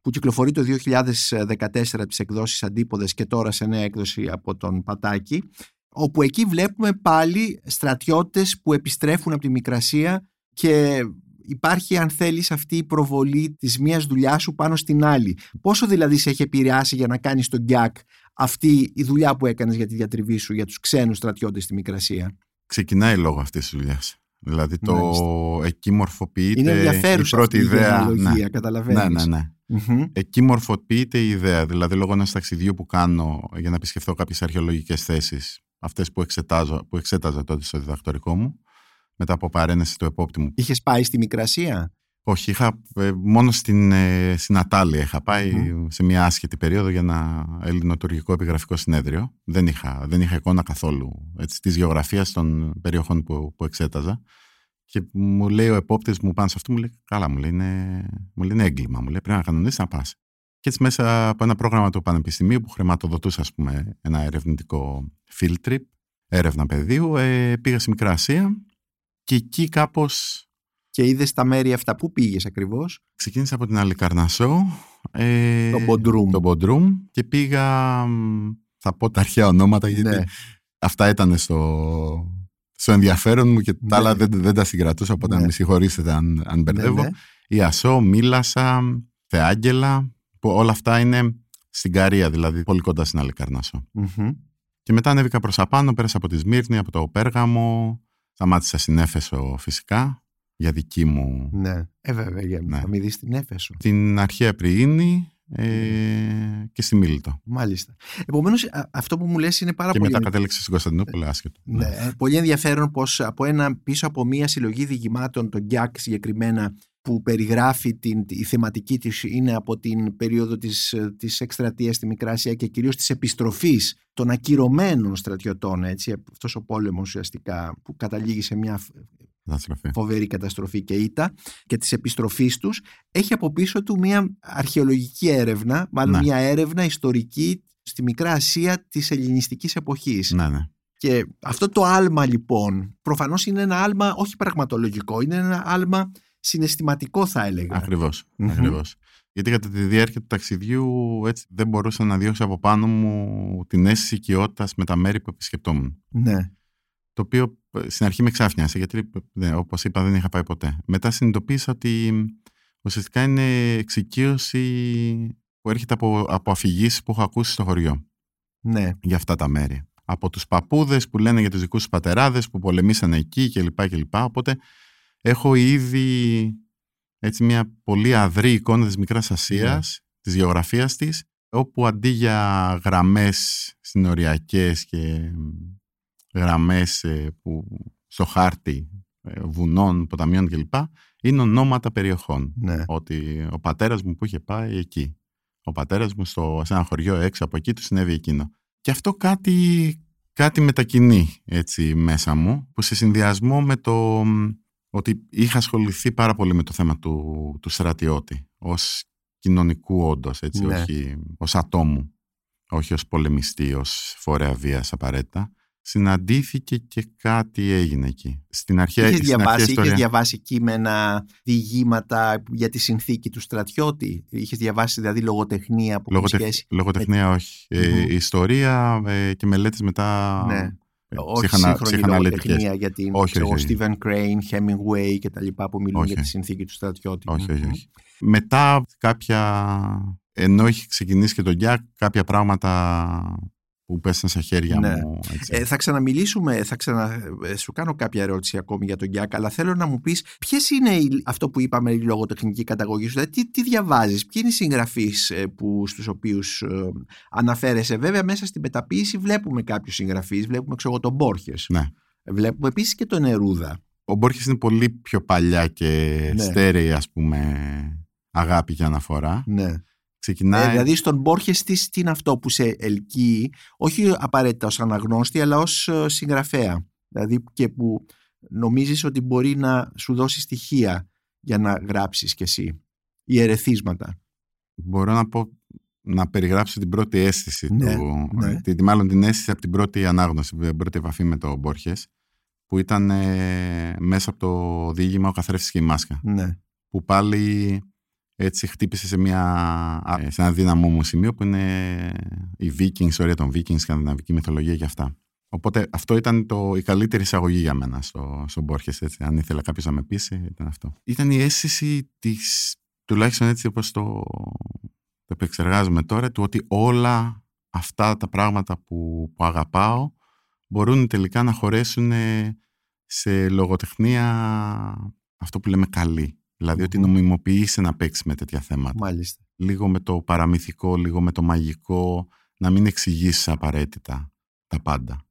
που κυκλοφορεί το 2014 τις εκδόσεις Αντίποδες και τώρα σε νέα έκδοση από τον Πατάκη, όπου εκεί βλέπουμε πάλι στρατιώτες που επιστρέφουν από τη Μικρασία και υπάρχει αν θέλεις αυτή η προβολή της μίας δουλειάς σου πάνω στην άλλη. Πόσο δηλαδή σε έχει επηρεάσει για να κάνεις τον γκιάκ αυτή η δουλειά που έκανες για τη διατριβή σου για τους ξένους στρατιώτες στη Μικρασία; Ξεκινάει λόγω αυτής της δουλειάς. Δηλαδή το Μάλιστα. εκεί μορφοποιείται Είναι η ενδιαφέρουσα πρώτη αυτή η ιδέα. γενεαλογία, Ναι, καταλαβαίνεις. ναι, ναι. ναι. Μμμ. Εκεί μορφοποιείται η ιδέα. Δηλαδή, λόγω ενός ταξιδιού που κάνω για να επισκεφθώ κάποιες αρχαιολογικές θέσεις, αυτές που, εξετάζω, που εξέταζα τότε στο διδακτορικό μου, μετά από παρένεση του επόπτη μου. Είχες πάει στη Μικρασία; Όχι, είχα, ε, μόνο στην, ε, στην Ατάλια είχα πάει Μμμ. σε μια άσχετη περίοδο για ένα ελληνοτουρκικό επιγραφικό συνέδριο. Δεν είχα, δεν είχα εικόνα καθόλου έτσι, της γεωγραφίας των περιοχών που, που εξέταζα. Και μου λέει ο επόπτης μου πάνω σε αυτό, μου λέει, καλά, μου λέει, είναι, μου λέει, είναι έγκλημα, μου λέει, πρέπει να κανονίσεις να πας. Και έτσι μέσα από ένα πρόγραμμα του Πανεπιστημίου που χρηματοδοτούσε, ας πούμε, ένα ερευνητικό field trip, έρευνα πεδίου, ε, πήγα στη Μικρά Ασία και εκεί κάπως Και είδες τα μέρη αυτά. Πού πήγες ακριβώς, Ξεκίνησα από την Αλικαρνασό. Ε, Το Μποντρούμ. Το Μποντρούμ και πήγα. μ, Θα πω τα αρχαία ονόματα γιατί Ναι. αυτά ήταν στο, στο ενδιαφέρον μου και τα Ναι. άλλα δεν, δεν τα συγκρατούσα. Οπότε Ναι. να με συγχωρήσετε αν, αν μπερδεύω. Ναι, ναι. Η Ασό, Μίλασα, Θεάγγελα, που όλα αυτά είναι στην Καρία, δηλαδή πολύ κοντά στην Αλικαρνασό. Μμμ. Και μετά ανέβηκα προς απάνω, πέρασα από τη Σμύρνη, από το Πέργαμο, σταμάτησα στην Έφεσο φυσικά, για δική μου Ναι. Ε, βέβαια, για Ναι. να μην δεις την Έφεσο. την αρχαία Πριήνη ε, και στη Μίλητο. Μάλιστα. Επομένως, αυτό που μου λες είναι πάρα Και πολύ. μετά κατέληξε στην Κωνσταντινούπολη, άσχετο. Ναι, ε, πολύ ενδιαφέρον πως από ένα, πίσω από μία συλλογή διηγημάτων, τον Γκιάκ συγκεκριμένα, που περιγράφει την, η θεματική της είναι από την περίοδο της, ε, της εκστρατείας στη Μικρά Ασία και κυρίως της επιστροφής των ακυρωμένων στρατιωτών, έτσι, αυτός ο πόλεμος ουσιαστικά που καταλήγει σε μια Καταστροφή. φοβερή καταστροφή και ήττα και της επιστροφής τους έχει από πίσω του μια αρχαιολογική έρευνα, μάλλον Ναι. μια έρευνα ιστορική στη Μικρά Ασία της ελληνιστικής εποχής. Ναι, ναι. Και αυτό το άλμα λοιπόν προφανώς είναι ένα άλμα όχι πραγματολογικό, είναι ένα άλμα συναισθηματικό θα έλεγα. Ακριβώς. Μμμ. ακριβώς. Γιατί κατά τη διάρκεια του ταξιδιού έτσι, δεν μπορούσα να διώξω από πάνω μου την αίσθηση οικειότητας με τα μέρη που επισκεπτόμουν. Ναι, Το οποίο ε, στην αρχή με ξάφνιασε, γιατί ναι, όπως είπα δεν είχα πάει ποτέ. Μετά συνειδητοποίησα ότι ουσιαστικά είναι εξοικείωση που έρχεται από, από αφηγήσεις που έχω ακούσει στο χωριό. ναι, για αυτά τα μέρη. Από τους παππούδες που λένε για τους δικούς τους πατεράδες που πολεμήσανε εκεί κλπ. κλπ. Οπότε έχω ήδη έτσι μια πολύ αδρή εικόνα της Μικράς Ασίας, της γεωγραφίας της, όπου αντί για γραμμές συνοριακές και γραμμές ε, που στο χάρτη ε, βουνών, ποταμιών κλπ. είναι ονόματα περιοχών. ναι. Ότι ο πατέρας μου που είχε πάει εκεί. Ο πατέρας μου στο, σε ένα χωριό έξω από εκεί του συνέβη εκείνο. Και αυτό κάτι, κάτι μετακινεί έτσι μέσα μου, που σε συνδυασμό με το μ, ότι είχα ασχοληθεί πάρα πολύ με το θέμα του, του στρατιώτη ως κοινωνικού όντως, έτσι, Ναι. όχι ως ατόμου, όχι ως πολεμιστή, ως φορέα βίας απαραίτητα. Συναντήθηκε και κάτι έγινε εκεί. Στην αρχαία, Είχες στην αρχαία διαβάσει, ιστορία... είχες διαβάσει κείμενα, διηγήματα για τη συνθήκη του στρατιώτη; Είχες διαβάσει δηλαδή λογοτεχνία που Λογοτεχ... έχει σχέση. Λογοτεχνία όχι. Ε, Μμμ. ιστορία ε, και μελέτες μετά Ναι. Ε, Όχι ψυχανα- σύγχρονη ψυχαναλυτικές. λογοτεχνία για την Όχι, ξέρω, όχι, όχι. Stephen Crane, Hemingway και τα λοιπά που μιλούν Όχι. για τη συνθήκη του στρατιώτη. Όχι, όχι, Μμμ. όχι. Μετά κάποια, ενώ έχει ξεκινήσει και τον Γκιάκ, κάποια πράγματα που πέσαν στα χέρια Ναι. μου. Έτσι. Ε, θα ξαναμιλήσουμε, θα ξανα... ε, σου κάνω κάποια ερώτηση ακόμη για τον Γκιάκ, αλλά θέλω να μου πεις ποιες είναι οι... αυτό που είπαμε η λογοτεχνική καταγωγή σου, δηλαδή τι, τι διαβάζεις, ποιοι είναι οι συγγραφείς ε, που, στους οποίους ε, αναφέρεσαι. Βέβαια μέσα στην μεταποίηση βλέπουμε κάποιους συγγραφείς, βλέπουμε ξέρω, εγώ, τον Μπόρχες, Ναι. βλέπουμε επίσης και τον Νερούδα. Ο Μπόρχες είναι πολύ πιο παλιά και Ναι. στέρεη, ας πούμε, αγάπη και αναφορά. Ναι. Ξεκινάει... Ε, δηλαδή στον Μπόρχες τι, τι είναι αυτό που σε ελκύει, όχι απαραίτητα ως αναγνώστη, αλλά ως ε, συγγραφέα. Δηλαδή και που νομίζεις ότι μπορεί να σου δώσει στοιχεία για να γράψεις κι εσύ. Ή ερεθίσματα. Μπορώ να πω να περιγράψω την πρώτη αίσθηση Ναι, του, ναι. τη, τη- μάλλον την αίσθηση από την πρώτη ανάγνωση, την πρώτη επαφή με τον Μπόρχες, που ήταν ε, μέσα από το διήγημα «Ο καθρέφτης και η μάσκα». Ναι. που πάλι έτσι χτύπησε σε, μια, α, σε ένα δύναμό μου σημείο που είναι η Vikings, η ιστορία των Vikings, σκανδιναβική μυθολογία και αυτά. Οπότε αυτό ήταν το, η καλύτερη εισαγωγή για μένα στο, στο Μπόρχες, έτσι. Αν ήθελα κάποιος να με πείσει, ήταν αυτό. Ήταν η αίσθηση της, τουλάχιστον έτσι όπως το, το επεξεργάζομαι τώρα, του ότι όλα αυτά τα πράγματα που, που αγαπάω μπορούν τελικά να χωρέσουν σε λογοτεχνία αυτό που λέμε καλή. Δηλαδή ότι Μμμ. νομιμοποιήσει να παίξεις με τέτοια θέματα. Μάλιστα. Λίγο με το παραμυθικό, λίγο με το μαγικό, να μην εξηγήσεις απαραίτητα τα πάντα.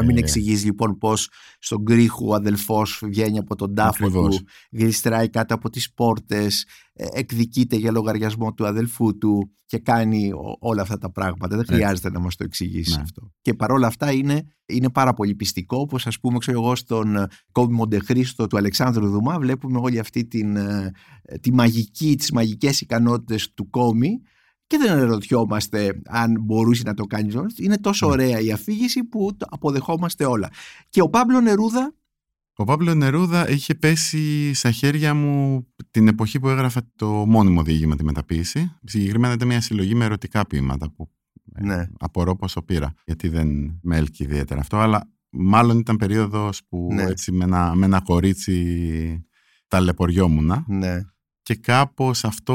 Να μην Ε. εξηγείς λοιπόν πως στον Γκρίχου ο αδελφός βγαίνει από τον τάφο Ακριβώς. του, γλιστράει κάτω από τις πόρτες, ε, εκδικείται για λογαριασμό του αδελφού του και κάνει ο- όλα αυτά τα πράγματα. Δεν Έτσι. χρειάζεται να μας το εξηγήσεις Ναι. αυτό. Και παρόλα αυτά είναι, είναι πάρα πολύ πιστικό, όπως ας πούμε ξέρω εγώ στον ε, Κόμπι Μοντεχρίστο του Αλεξάνδρου Δουμά βλέπουμε όλη αυτή την, ε, ε, τη μαγική, τις μαγικές ικανότητες του Κόμι και δεν ερωτιόμαστε αν μπορούσε να το κάνει ο Είναι τόσο Ναι. ωραία η αφήγηση που το αποδεχόμαστε όλα. Και ο Πάμπλο Νερούδα, Ο Παύλο Νερούδα είχε πέσει στα χέρια μου την εποχή που έγραφα το μόνιμο διήγημα τη μεταποίηση. Συγκεκριμένα ήταν μια συλλογή με ερωτικά ποίηματα που ε, Ναι. απορώ πόσο πήρα, γιατί δεν με έλκει ιδιαίτερα αυτό, αλλά μάλλον ήταν περίοδος που Ναι. έτσι με ένα, με ένα κορίτσι ταλαιπωριόμουνα ναι, και κάπως αυτό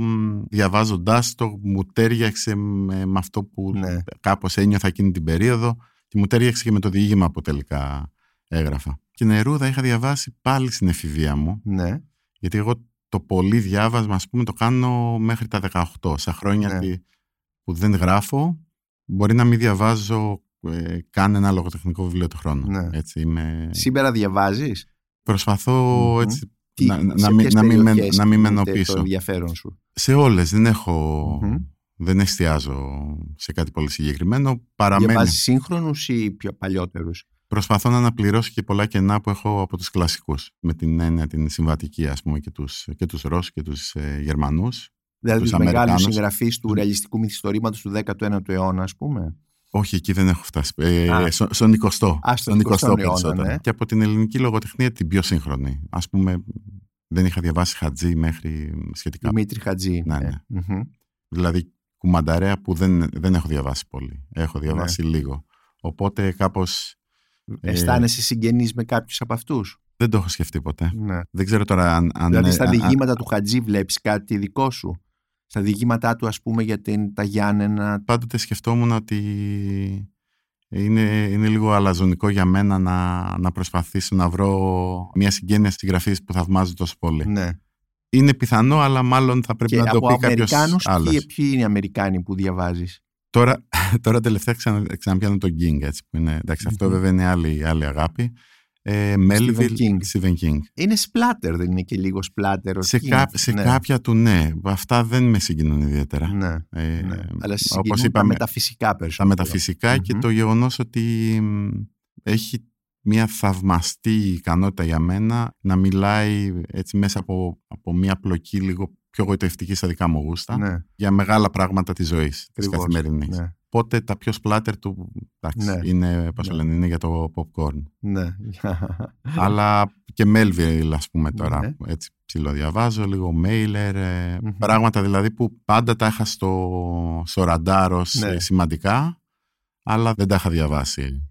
μ, διαβάζοντάς το μου τέριαξε με, με αυτό που ναι. κάπως ένιωθα εκείνη την περίοδο και μου τέριαξε και με το διήγημα που τελικά έγραφα. Και Νερούδα είχα διαβάσει πάλι στην εφηβεία μου, ναι. γιατί εγώ το πολύ διάβασμα, ας πούμε, το κάνω μέχρι τα 18. Στα χρόνια Ναι. τι- που δεν γράφω, μπορεί να μην διαβάζω ε, καν ένα λογοτεχνικό βιβλίο του χρόνου. Ναι. Έτσι, είμαι... Σήμερα διαβάζεις; Προσπαθώ Μμμ. έτσι, Τι, να, να, σε μην, ποιες να, μην, με- περιοχές να μην κινείται μένω πίσω. Το ενδιαφέρον σου; Σε όλες, δεν έχω... Μμμ. Δεν εστιάζω σε κάτι πολύ συγκεκριμένο. Παραμένει. Διαβάζεις σύγχρονους ή πιο παλιότερους; Προσπαθώ να αναπληρώσω και πολλά κενά που έχω από τους κλασικούς. Με την έννοια την συμβατική, ας πούμε, και τους, και τους Ρώσους και τους ε, Γερμανούς. Δηλαδή Τους τους μεγάλους Αμερικάνους. συγγραφείς του ρεαλιστικού μυθιστορήματος του 19ου αιώνα, ας πούμε; Όχι, εκεί δεν έχω φτάσει. Ε, Α. στο, στον 20ο. Α, στον 20ο αιώνα, περισσότερο. ναι. Και από την ελληνική λογοτεχνία την πιο σύγχρονη. Ας πούμε, δεν είχα διαβάσει Χατζή μέχρι σχετικά. Δημήτρη Χατζή. Ναι, ε. ναι. Μμμ. Δηλαδή, κουμανταρέα που δεν, δεν έχω διαβάσει πολύ. Έχω Ναι. διαβάσει λίγο. Οπότε κάπως Ε, Αισθάνεσαι συγγενής με κάποιους από αυτούς; δεν το έχω σκεφτεί ποτέ. Ναι. Δεν ξέρω τώρα αν... αν Δηλαδή ε, στα αν- διηγήματα του Χατζή βλέπεις κάτι δικό σου; Στα διηγήματά του ας πούμε για την, τα Γιάννενα. πάντοτε σκεφτόμουν ότι είναι, είναι λίγο αλαζονικό για μένα να, να προσπαθήσω να βρω μια συγγένεια συγγραφής που θαυμάζω τόσο πολύ. Ναι. Είναι πιθανό, αλλά μάλλον θα πρέπει Και να το από πει κάποιος Αμερικάνους άλλος. ποιοι, ποιοι είναι οι Αμερικάνοι που διαβάζεις; Τώρα, τώρα τελευταία ξανα, ξαναπιάνω τον King, έτσι, που είναι, εντάξει, αυτό Μμμ. βέβαια είναι άλλη, άλλη αγάπη. Ε, Melville, King. Stephen King. Είναι σπλάτερ, δεν είναι και λίγο σπλάτερ. ο Σε, King. κά, σε ναι. κάποια του ναι, αυτά δεν με συγκινούν ιδιαίτερα. Ναι, Ε, ναι. Αλλά σε όπως συγκινούν τα είπαμε, μεταφυσικά τα περισσότερο. μεταφυσικά και Μμμ. το γεγονός ότι μ, έχει μια θαυμαστή ικανότητα για μένα να μιλάει έτσι μέσα από, από μια πλοκή λίγο πιο γοητευτική στα δικά μου γούστα Ναι, για μεγάλα πράγματα της ζωής, της Ακριβώς, καθημερινής. ναι, Οπότε τα πιο σπλάτερ του εντάξει, Ναι. είναι, πώς το Ναι. λένε, είναι για το popcorn. ναι. Αλλά και Melville ας πούμε τώρα, Ναι. έτσι ψιλοδιαβάζω, λίγο Mailer, ε, Μμμ. πράγματα δηλαδή που πάντα τα είχα στο, στο ραντάρ ως Ναι. ε, σημαντικά, αλλά δεν τα είχα διαβάσει.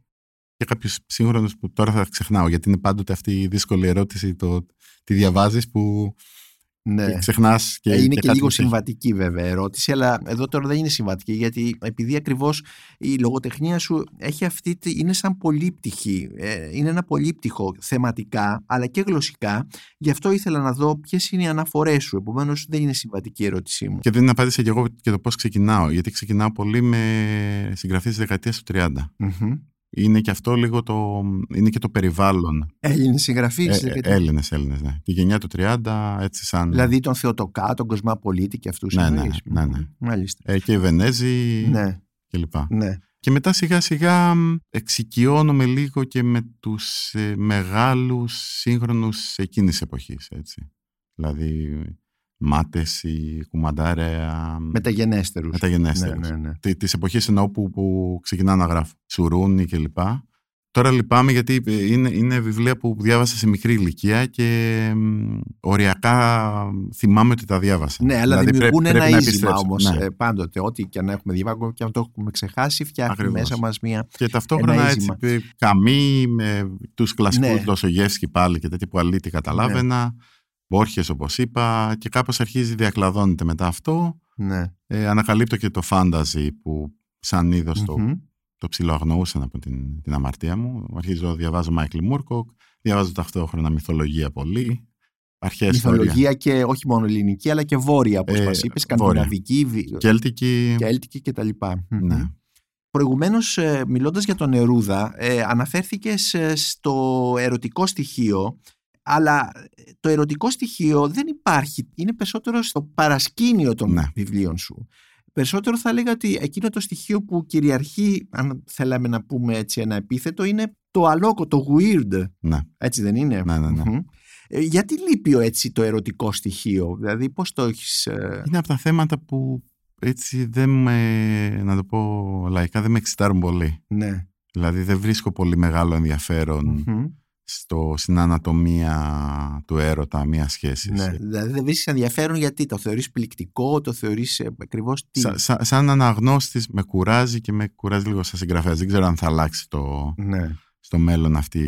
Και κάποιους σύγχρονους που τώρα θα ξεχνάω, γιατί είναι πάντοτε αυτή η δύσκολη ερώτηση, το τι διαβάζεις που ναι. ξεχνάς και, Ε, είναι και, κάτι λίγο που σε- συμβατική βέβαια ερώτηση, αλλά εδώ τώρα δεν είναι συμβατική γιατί επειδή ακριβώς η λογοτεχνία σου έχει αυτή, τη- είναι σαν πολύπτυχη, ε, είναι ένα πολύπτυχο θεματικά αλλά και γλωσσικά, γι' αυτό ήθελα να δω ποιες είναι οι αναφορές σου, επομένως δεν είναι συμβατική η ερώτησή μου. Και δεν απάντησα και εγώ και το πώς ξεκινάω, γιατί ξεκινάω πολύ με συγγραφείς της δεκαετίας του 30. Μμμ. Είναι και αυτό λίγο το, είναι και το περιβάλλον. Έλληνες συγγραφείς, Ε, ε, Έλληνες, Έλληνες, ναι. Τη γενιά του 30, έτσι σαν... δηλαδή τον Θεοτοκά, τον Κοσμαπολίτη και αυτούς Ναι, ναι, εννοείς; ναι, ναι. Μμμ. Μάλιστα. ε, και οι Βενέζοι Ναι, κλπ. ναι. Και μετά σιγά σιγά μ, εξοικειώνομαι λίγο και με τους ε, μεγάλους σύγχρονους εκείνης εποχής, έτσι. Δηλαδή Μάτες, η Κουμαντάρεα, Μεταγενέστερους. μεταγενέστερους. Ναι, ναι, ναι. Τη της εποχής εννοώ που, που ξεκινάω να γράφω. Σουρούνι κλπ. Τώρα λυπάμαι γιατί ε, είναι, είναι βιβλία που διάβασα σε μικρή ηλικία και μ, οριακά θυμάμαι ότι τα διάβασα. Ναι, αλλά Δηλαδή, δημιουργούν πρέπει- ένα πρέπει να ίζημα επιστρέψω. όμως. Ναι. πάντοτε. Ό,τι και αν έχουμε διαβάσει και αν το έχουμε ξεχάσει, φτιάχνει Ακριβώς. μέσα μας μία. Και ταυτόχρονα Ένα έτσι ίζημα. ε, καμί με τους κλασικούς Ναι. ναι. Ντοσογεύσκη πάλι και τέτοια που αλήτη καταλάβαινα. Μπόρχες όπως είπα και κάπως αρχίζει διακλαδώνεται μετά αυτό. Ναι. Ε, ανακαλύπτω και το φάνταζι που σαν είδος το, Μμμ. το ψιλοαγνοούσαν από την, την αμαρτία μου. Αρχίζω, διαβάζω Μάικλ Μούρκοκ, διαβάζω ταυτόχρονα μυθολογία πολύ. Αρχαία ιστορία. Μυθολογία και όχι μόνο ελληνική, αλλά και βόρεια, όπως Ε, μας είπες. βόρεια. Σκανδιναβική, βι- Κέλτικη. κέλτικη κτλ. Ναι. Προηγουμένως ε, μιλώντας για τον Νερούδα ε, αναφέρθηκες ε, στο ερωτικό στοιχείο αλλά το ερωτικό στοιχείο δεν υπάρχει, είναι περισσότερο στο παρασκήνιο των Ναι. βιβλίων σου. Περισσότερο θα έλεγα ότι εκείνο το στοιχείο που κυριαρχεί, αν θέλαμε να πούμε έτσι ένα επίθετο, είναι το αλόκο, το weird. Ναι. Έτσι δεν είναι; Ναι, ναι, ναι. Μμμ. Ε, γιατί λείπει ο, έτσι το ερωτικό στοιχείο, δηλαδή πώς το έχεις... ε, Είναι από τα θέματα που έτσι δεν με, να το πω λαϊκά, δεν με εξητάρουν πολύ. ναι. Δηλαδή δεν βρίσκω πολύ μεγάλο ενδιαφέρον Μμμ. Στο, στην ανατομία του έρωτα μιας σχέσης. ναι. Δηλαδή δεν βρίσκεις ενδιαφέρον γιατί το θεωρείς πληκτικό, το θεωρείς ε, ακριβώς τι... Σα, σα- σαν αναγνώστης με κουράζει και με κουράζει λίγο σαν συγγραφέας. Δεν ξέρω αν θα αλλάξει το, Ναι. Στο μέλλον αυτή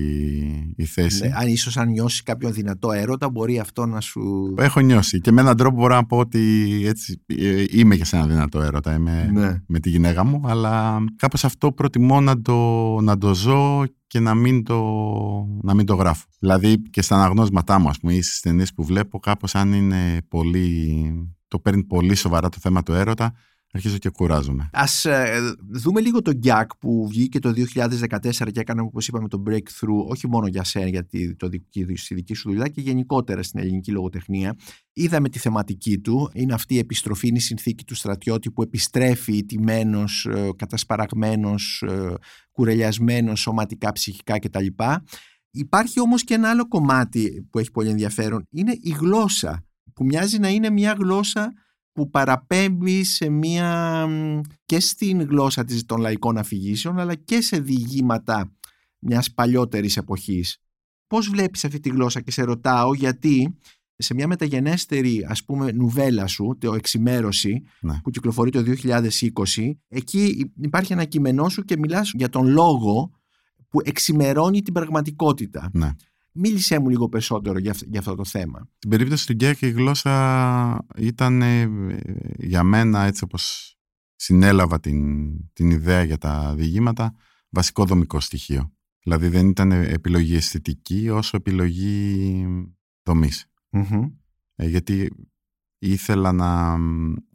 η θέση. Ναι, αν ίσως αν νιώσεις κάποιον δυνατό έρωτα μπορεί αυτό να σου... Έχω νιώσει και με έναν τρόπο μπορώ να πω ότι έτσι ε, είμαι και σε ένα δυνατό έρωτα. Είμαι Ναι. με τη γυναίκα μου, αλλά κάπως αυτό προτιμώ να το, να το ζω και να μην το, να μην το γράφω. Δηλαδή και στα αναγνώσματά μου, ας πούμε, ή στις ταινίες που βλέπω, κάπως αν είναι πολύ, το παίρνει πολύ σοβαρά το θέμα του έρωτα, αρχίζω και κουράζομαι. Ας ε, δούμε λίγο το Gag που βγήκε το 2014 και έκανε όπως είπαμε το breakthrough όχι μόνο για σένα γιατί το δική, στη δική σου δουλειά και γενικότερα στην ελληνική λογοτεχνία. Είδαμε τη θεματική του, είναι αυτή η επιστροφή, είναι η συνθήκη του στρατιώτη που επιστρέφει ιτημένος, ε, κατασπαραγμένος, ε, κουρελιασμένος σωματικά, ψυχικά κτλ. Υπάρχει όμως και ένα άλλο κομμάτι που έχει πολύ ενδιαφέρον, είναι η γλώσσα που μοιάζει να είναι μια γλώσσα που παραπέμπει σε μια, μ, και στην γλώσσα της, των λαϊκών αφηγήσεων αλλά και σε διηγήματα μιας παλιότερης εποχής. Πώς βλέπεις αυτή τη γλώσσα και σε ρωτάω γιατί σε μια μεταγενέστερη ας πούμε νουβέλα σου, το «Εξημέρωση» Ναι. που κυκλοφορεί το 2020 εκεί υπάρχει ένα κείμενό σου και μιλάς για τον λόγο που εξημερώνει την πραγματικότητα. Ναι. Μίλησέ μου λίγο περισσότερο για, αυ- για αυτό το θέμα. Στην περίπτωση του Γκέκ η γλώσσα ήταν ε, για μένα έτσι όπως συνέλαβα την, την ιδέα για τα διηγήματα βασικό δομικό στοιχείο. Δηλαδή δεν ήταν επιλογή αισθητική όσο επιλογή δομής. Ε, γιατί ήθελα να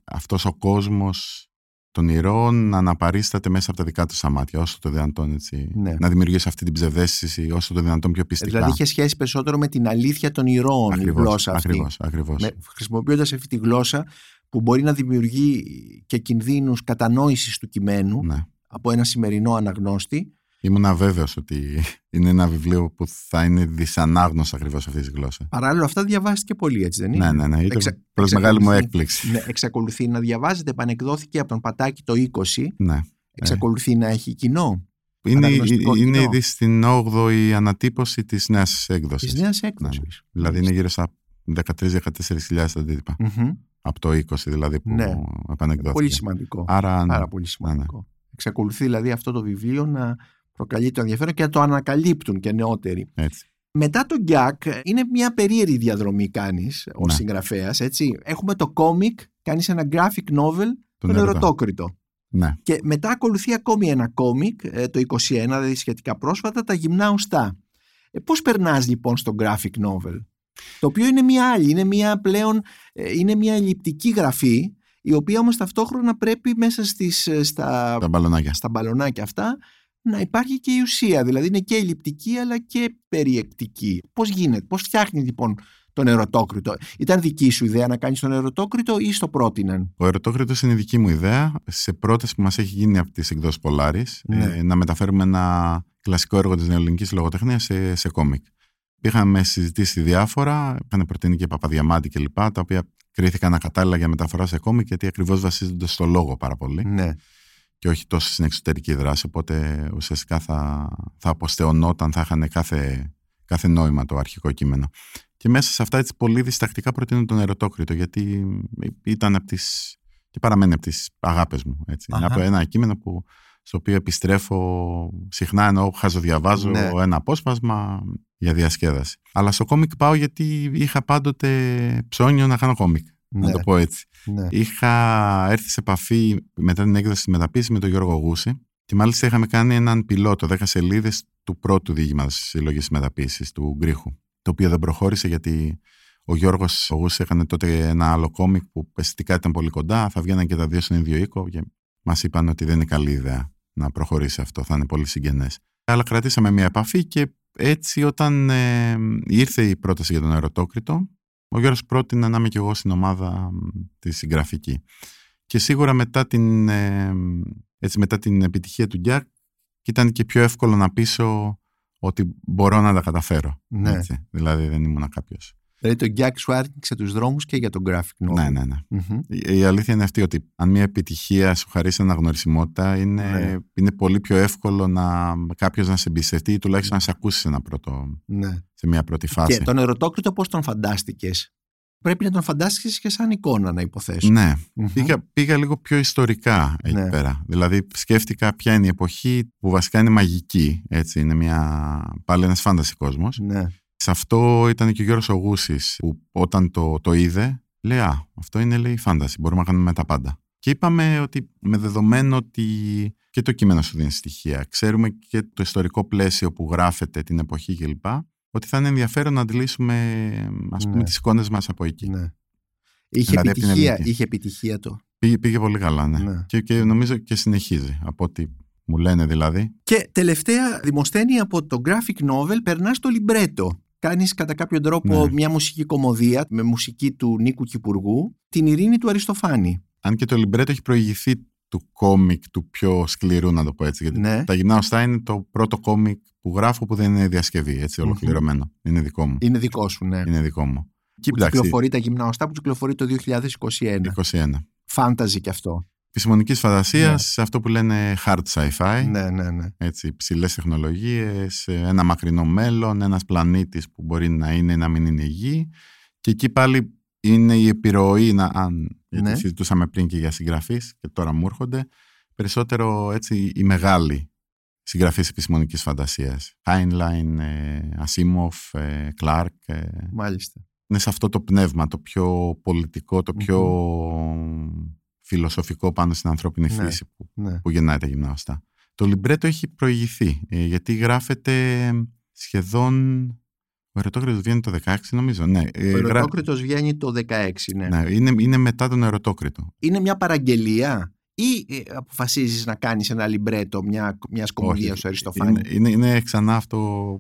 αυτός ο κόσμος των ηρώων να αναπαρίσταται μέσα από τα δικά τους στα μάτια όσο το δυνατόν έτσι. Ναι. Να δημιουργήσει αυτή την ψευδέστηση όσο το δυνατόν πιο πιστικά. Δηλαδή είχε σχέση περισσότερο με την αλήθεια των ηρώων η γλώσσα αυτή. Ακριβώς, ακριβώς. Με, χρησιμοποιώντας αυτή τη γλώσσα που μπορεί να δημιουργεί και κινδύνους κατανόησης του κειμένου Ναι. από ένα σημερινό αναγνώστη. Ήμουν βέβαιος ότι είναι ένα βιβλίο που θα είναι δυσανάγνωστο ακριβώς αυτή τη γλώσσα. Παράλληλα αυτά διαβάστηκε πολύ έτσι δεν είναι; Ναι, ναι, ναι. Ήταν Εξα- προς μεγάλη μου εξακολουθεί. έκπληξη. Ναι, εξακολουθεί να διαβάζεται, επανεκδόθηκε από τον Πατάκη το 20, Ναι. εξακολουθεί να έχει κοινό Είναι, Αναγνωστικό είναι κοινό. ήδη στην 8η ανατύπωση της νέας έκδοσης. της νέας έκδοσης. Δηλαδή είναι γύρω στα 13-14 αντίτυπα. Μμμ. Από το 20 δηλαδή που Ναι. επανεκδόθηκε. Πολύ σημαντικό. Άρα, ναι. Πάρα πολύ σημαντικό. Εξακολουθεί δηλαδή αυτό το βιβλίο να προκαλεί το ενδιαφέρον και να το ανακαλύπτουν και νεότεροι. έτσι. Μετά το Γκιάκ είναι μια περίεργη διαδρομή κάνεις ως Ναι. συγγραφέας, έτσι. Έχουμε το κόμικ, κάνεις ένα graphic novel, τον ερωτά. ερωτόκριτο. Ναι. Και μετά ακολουθεί ακόμη ένα κόμικ, ε, το 21, δηλαδή σχετικά πρόσφατα, τα γυμνά ουστά. Ε, πώς περνάς λοιπόν στο graphic novel, το οποίο είναι μια άλλη, είναι μια πλέον, ε, είναι μια ελλειπτική γραφή, η οποία όμως ταυτόχρονα πρέπει μέσα στις, ε, στα, Τα μπαλονάκια. στα μπαλονάκια αυτά να υπάρχει και η ουσία, δηλαδή είναι και ελλειπτική αλλά και περιεκτική. Πώς γίνεται, πώς φτιάχνει λοιπόν τον ερωτόκριτο; Ήταν δική σου ιδέα να κάνεις τον ερωτόκριτο ή στο πρότειναν; Ο ερωτόκριτος είναι δική μου ιδέα σε πρόταση που μας έχει γίνει από τις εκδόσεις Πολάρης Ναι. ε, να μεταφέρουμε ένα κλασικό έργο της νεοελληνικής λογοτεχνίας σε, σε κόμικ. Είχαμε συζητήσει διάφορα, είχαν προτείνει και Παπαδιαμάντη κλπ. Τα οποία κρίθηκαν ακατάλληλα για μεταφορά σε κόμικ γιατί ακριβώς βασίζονται στο λόγο πάρα πολύ Ναι. Και όχι τόσο στην εξωτερική δράση. Οπότε ουσιαστικά θα, θα αποστεωνόταν, θα είχαν κάθε, κάθε νόημα το αρχικό κείμενο. Και μέσα σε αυτά έτσι πολύ διστακτικά προτείνω τον ερωτόκριτο γιατί ήταν από τις και παραμένει από τις αγάπες μου. Έτσι. Αχα. Από ένα κείμενο που, στο οποίο επιστρέφω συχνά ενώ χαζοδιαβάζω Ναι. ένα απόσπασμα για διασκέδαση. Αλλά στο κόμικ πάω γιατί είχα πάντοτε ψώνιο να κάνω κόμικ. Να Ναι. το πω έτσι. Ναι. Είχα έρθει σε επαφή μετά την έκδοση της μεταποίηση με τον Γιώργο Γούση και μάλιστα είχαμε κάνει έναν πιλότο 10 σελίδες του πρώτου διήγηματο της συλλογής μεταποίηση του Γκρίχου. Το οποίο δεν προχώρησε γιατί ο Γιώργος Γούση έκανε τότε ένα άλλο κόμικ που αισθητικά ήταν πολύ κοντά. Θα βγαίναν και τα δύο στον ίδιο οίκο και μας είπαν ότι δεν είναι καλή ιδέα να προχωρήσει αυτό, θα είναι πολύ συγγενές. Αλλά κρατήσαμε μια επαφή και έτσι όταν ε, ήρθε η πρόταση για τον αεροτόκριτο, ο Γιώργος πρότεινε να είμαι και εγώ στην ομάδα τη συγγραφική. Και σίγουρα μετά την, ε, έτσι, μετά την επιτυχία του Γκιάκ ήταν και πιο εύκολο να πείσω ότι μπορώ να τα καταφέρω. Ναι. Έτσι. Δηλαδή δεν ήμουν κάποιος. Δηλαδή το Γκιάκ σου άρκηξε τους δρόμους και για τον graphic novel. Ναι, ναι, ναι. Η, η αλήθεια είναι αυτή ότι αν μια επιτυχία σου χαρίσει αναγνωρισιμότητα είναι, Ναι. είναι πολύ πιο εύκολο να κάποιος να σε εμπιστευτεί ή τουλάχιστον να σε ακούσει σε, ένα πρώτο, ναι. σε μια πρώτη φάση. Και τον ερωτόκριτο πώς τον φαντάστηκες; Πρέπει να τον φαντάστηκες και σαν εικόνα, να υποθέσω. Ναι, Μμμ. πήγα, πήγα λίγο πιο ιστορικά εκεί Ναι. πέρα. Δηλαδή σκέφτηκα ποια είναι η εποχή που βασικά είναι μαγική. Έτσι, είναι μια, πάλι ένας φάνταση κόσμος. Ναι. Σε αυτό ήταν και ο Γιώργος Ογούσης που όταν το, το είδε λέει «Α, αυτό είναι λέει φάνταση, μπορούμε να κάνουμε τα πάντα». Και είπαμε ότι με δεδομένο ότι και το κείμενο σου δίνει στοιχεία, ξέρουμε και το ιστορικό πλαίσιο που γράφεται την εποχή κλπ. Ότι θα είναι ενδιαφέρον να αντιλήσουμε ας πούμε Ναι. τις εικόνες μας από εκεί. ναι. Είχε, Δηλαδή, από την επιτυχία, ελληνική. είχε επιτυχία το. Πήγε, πήγε πολύ καλά, ναι. Ναι. Και, και νομίζω και συνεχίζει από ό,τι μου λένε δηλαδή. Και τελευταία δημοσθένη από το graphic novel περνάς στο λιμπρέτο. Κάνεις κατά κάποιο τρόπο Ναι. μια μουσική κομμωδία με μουσική του Νίκου Κυπουργού, την ειρήνη του Αριστοφάνη. Αν και το λιμπρέτο έχει προηγηθεί του κόμικ του πιο σκληρού, να το πω έτσι. Γιατί Ναι. τα γυμνά οστά είναι το πρώτο κόμικ που γράφω που δεν είναι διασκευή, έτσι, Μμμ. ολοκληρωμένο. Είναι δικό μου. Είναι δικό σου, ναι. Είναι δικό μου. Και Που εντάξει, κυκλοφορεί τα γυμνά οστά που κυκλοφορεί το 2021. 21. Φάνταζι κι αυτό. Επιστημονικής φαντασίας, αυτό που λένε hard sci-fi. Ναι, ναι, ναι. Έτσι, ψηλές τεχνολογίες, ένα μακρινό μέλλον, ένας πλανήτης που μπορεί να είναι ή να μην είναι η γη. Και εκεί πάλι είναι η επιρροή, να, αν, γιατί Ναι. συζητούσαμε πριν και για συγγραφείς και τώρα μου έρχονται, περισσότερο έτσι η μεγάλη συγγραφής επιστημονικής φαντασίας. Heinlein, ε, Asimov, ε, Clark. ε, Μάλιστα. είναι σε αυτό το πνεύμα, το πιο πολιτικό, το πιο φιλοσοφικό πάνω στην ανθρώπινη Ναι. φύση που Ναι. που γεννάει τα γυμνάστα. Το λιμπρέτο έχει προηγηθεί, ε, γιατί γράφεται σχεδόν... Ο ερωτόκριτος βγαίνει το 16 νομίζω, ναι. Ε, Ο γρα- ερωτόκριτος βγαίνει το 16, ναι. ναι είναι, είναι μετά τον ερωτόκριτο. Είναι μια παραγγελία; Ή ε, αποφασίζεις να κάνεις ένα λιμπρέτο μια, μιας κομμωδίας Όχι, του Αριστοφάνη. Είναι, είναι, είναι ξανά αυτό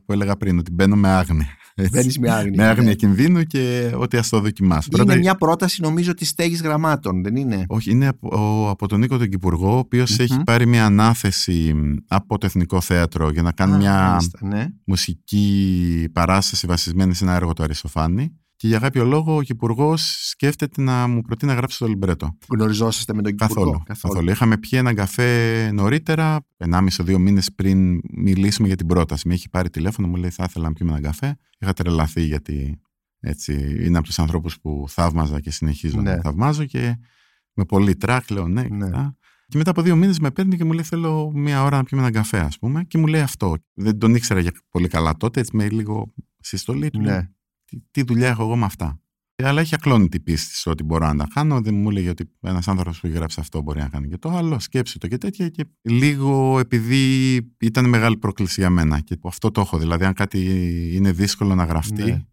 που έλεγα πριν, ότι μπαίνω με άγνοια. έτσι. Μπαίνεις με άγνοια. με άγνοια ναι. κινδύνου και ότι ας το δοκιμάσω. Είναι Πρώτα- μια πρόταση νομίζω της στέγης γραμμάτων, δεν είναι; Όχι, είναι από, ο- από τον Νίκο τον Κυπουργό, ο οποίος Μμμ. έχει πάρει μια ανάθεση από το Εθνικό Θέατρο για να κάνει Α, μια μάλιστα, ναι. μουσική παράσταση βασισμένη σε ένα έργο του Αριστοφάνη. Και για κάποιο λόγο ο Κυπουργό σκέφτεται να μου προτείνει να γράψω το λιμπρέτο. Γνωριζόσαστε με τον Κυπουργό. Καθόλου. καθόλου. Είχαμε πιει έναν καφέ νωρίτερα, 1,5-2 μήνες πριν μιλήσουμε για την πρόταση. Με έχει πάρει τηλέφωνο, μου λέει: Θα ήθελα να πιούμε έναν καφέ. Είχα τρελαθεί γιατί έτσι, είναι από τους ανθρώπους που θαύμαζα και συνεχίζω Ναι. να θαυμάζω και με πολύ τρακ λέω ναι. Ναι. κτλ. Και μετά από δύο μήνες με παίρνει και μου λέει: Θέλω μία ώρα να πιούμε έναν καφέ, ας πούμε. Και μου λέει αυτό. Δεν τον ήξερα για πολύ καλά τότε, έτσι με λίγο συστολή του. λέω, Ναι. Τι, τι δουλειά έχω εγώ με αυτά. Ε, Αλλά έχει ακλόνητη πίστη σε ότι μπορώ να τα κάνω. Δεν μου έλεγε ότι ένας άνθρωπος που γράψει αυτό μπορεί να κάνει και το άλλο. Σκέψει το και τέτοια. Και λίγο επειδή ήταν μεγάλη πρόκληση για μένα. Και αυτό το έχω. Δηλαδή, αν κάτι είναι δύσκολο να γραφτεί, Ναι.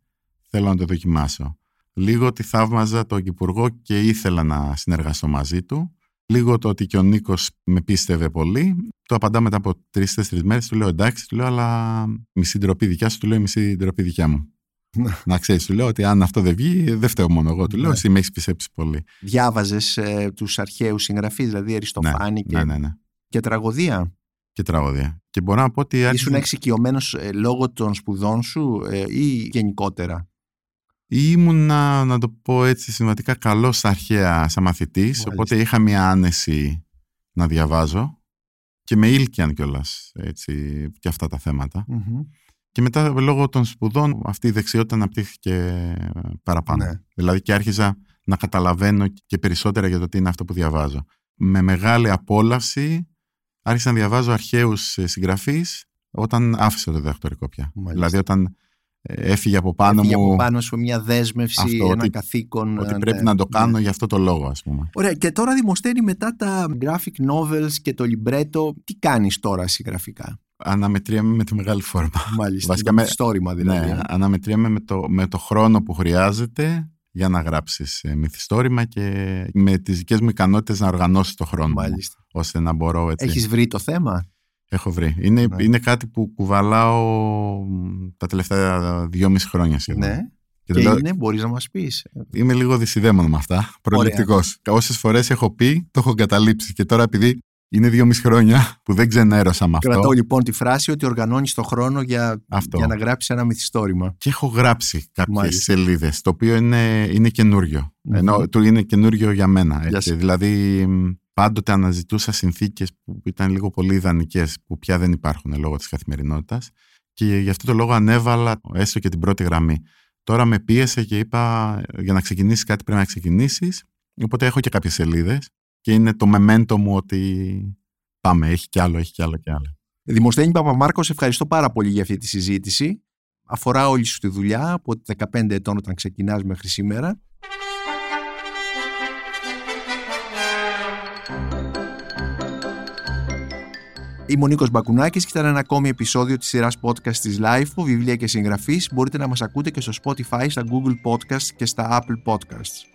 θέλω να το δοκιμάσω. Λίγο ότι θαύμαζα τον Υπουργό και ήθελα να συνεργαστώ μαζί του. Λίγο το ότι και ο Νίκος με πίστευε πολύ. Το απαντά μετά από τρει-τέσσερι μέρες. Του λέω εντάξει, του λέω, αλλά μισή ντροπή δικιά σου, του λέω μισή ντροπή δικιά μου. Να ξέρεις, του λέω ότι αν αυτό δεν βγει, δεν φταίω μόνο εγώ. Του λέω, Ναι. εσύ με έχεις πιστέψει πολύ. Διάβαζες ε, τους αρχαίους συγγραφείς, δηλαδή Αριστοφάνη και, Ναι, ναι, ναι. και τραγωδία; Και τραγωδία. Και μπορώ να πω ότι. άρχισα- Ήσουν εξοικειωμένος ε, λόγω των σπουδών σου ε, ή γενικότερα; Ήμουνα, να το πω έτσι, συμβατικά καλός στα αρχαία σαν μαθητής. Μάλιστα. Οπότε είχα μια άνεση να διαβάζω και με ήλκιαν κιόλας και αυτά τα θέματα. Μμμ. Και μετά, λόγω των σπουδών, αυτή η δεξιότητα αναπτύχθηκε παραπάνω. Ναι. Δηλαδή και άρχιζα να καταλαβαίνω και περισσότερα για το τι είναι αυτό που διαβάζω. Με μεγάλη απόλαυση άρχισα να διαβάζω αρχαίους ε, συγγραφείς όταν άφησα το διδακτορικό πια. Μάλιστα. Δηλαδή όταν ε, έφυγε από πάνω Έφυγε μου από πάνω σου μια δέσμευση, Αυτό, ένα ότι- καθήκον. ότι ε, πρέπει ναι, να το ναι. κάνω για αυτό το λόγο, ας πούμε. Ωραία, και τώρα δημοσθένει μετά τα graphic novels και το libretto. Τι κάνεις τώρα συγγραφικά, Αναμετριέμαι με τη μεγάλη φόρμα. μάλιστα. Βασικά με με- το στόρημα δηλαδή. ναι, ε. αναμετριέμαι με το, με το χρόνο που χρειάζεται για να γράψεις ε, μυθιστόρημα και με τις δικές μου ικανότητες να οργανώσεις το χρόνο Μάλιστα. μου, ώστε να μπορώ έτσι. Έχεις βρει το θέμα; Έχω βρει. Είναι, Ναι. είναι κάτι που κουβαλάω τα τελευταία δυόμιση χρόνια σχεδόν. Ναι. Και Και το λέω- είναι, μπορείς να μας πεις. Είμαι λίγο δυσιδέμονο με αυτά. Προληπτικό. Όσες φορές έχω πει, το έχω εγκαταλείψει. Και τώρα, επειδή είναι δυόμιση χρόνια που δεν ξενέρωσα με αυτό. Κρατώ λοιπόν τη φράση ότι οργανώνεις το χρόνο για, Αυτό. για να γράψεις ένα μυθιστόρημα. Και έχω γράψει κάποιες Μάλιστα. σελίδες, το οποίο είναι, είναι καινούριο. Μμμ. Ενώ του είναι καινούριο για μένα. Για Έτσι. σε- Δηλαδή, μ, πάντοτε αναζητούσα συνθήκες που ήταν λίγο πολύ ιδανικές, που πια δεν υπάρχουν λόγω της καθημερινότητας. Και γι' αυτό το λόγο ανέβαλα έστω και την πρώτη γραμμή. Τώρα με πίεσε και είπα για να ξεκινήσεις κάτι πρέπει να ξεκινήσεις. Οπότε έχω και κάποιες σελίδες και είναι το μεμέντο μου ότι πάμε, έχει κι άλλο, έχει κι άλλο κι άλλο. Δημοσθένη Παπαμάρκο, σε ευχαριστώ πάρα πολύ για αυτή τη συζήτηση. Αφορά όλη σου τη δουλειά από 15 ετών όταν ξεκινάς μέχρι σήμερα. Είμαι ο Νίκος Μπακουνάκης και ήταν ένα ακόμη επεισόδιο της σειράς podcast της LIFO, βιβλία και συγγραφής. Μπορείτε να μας ακούτε και στο Spotify, στα Google Podcasts και στα Apple Podcasts.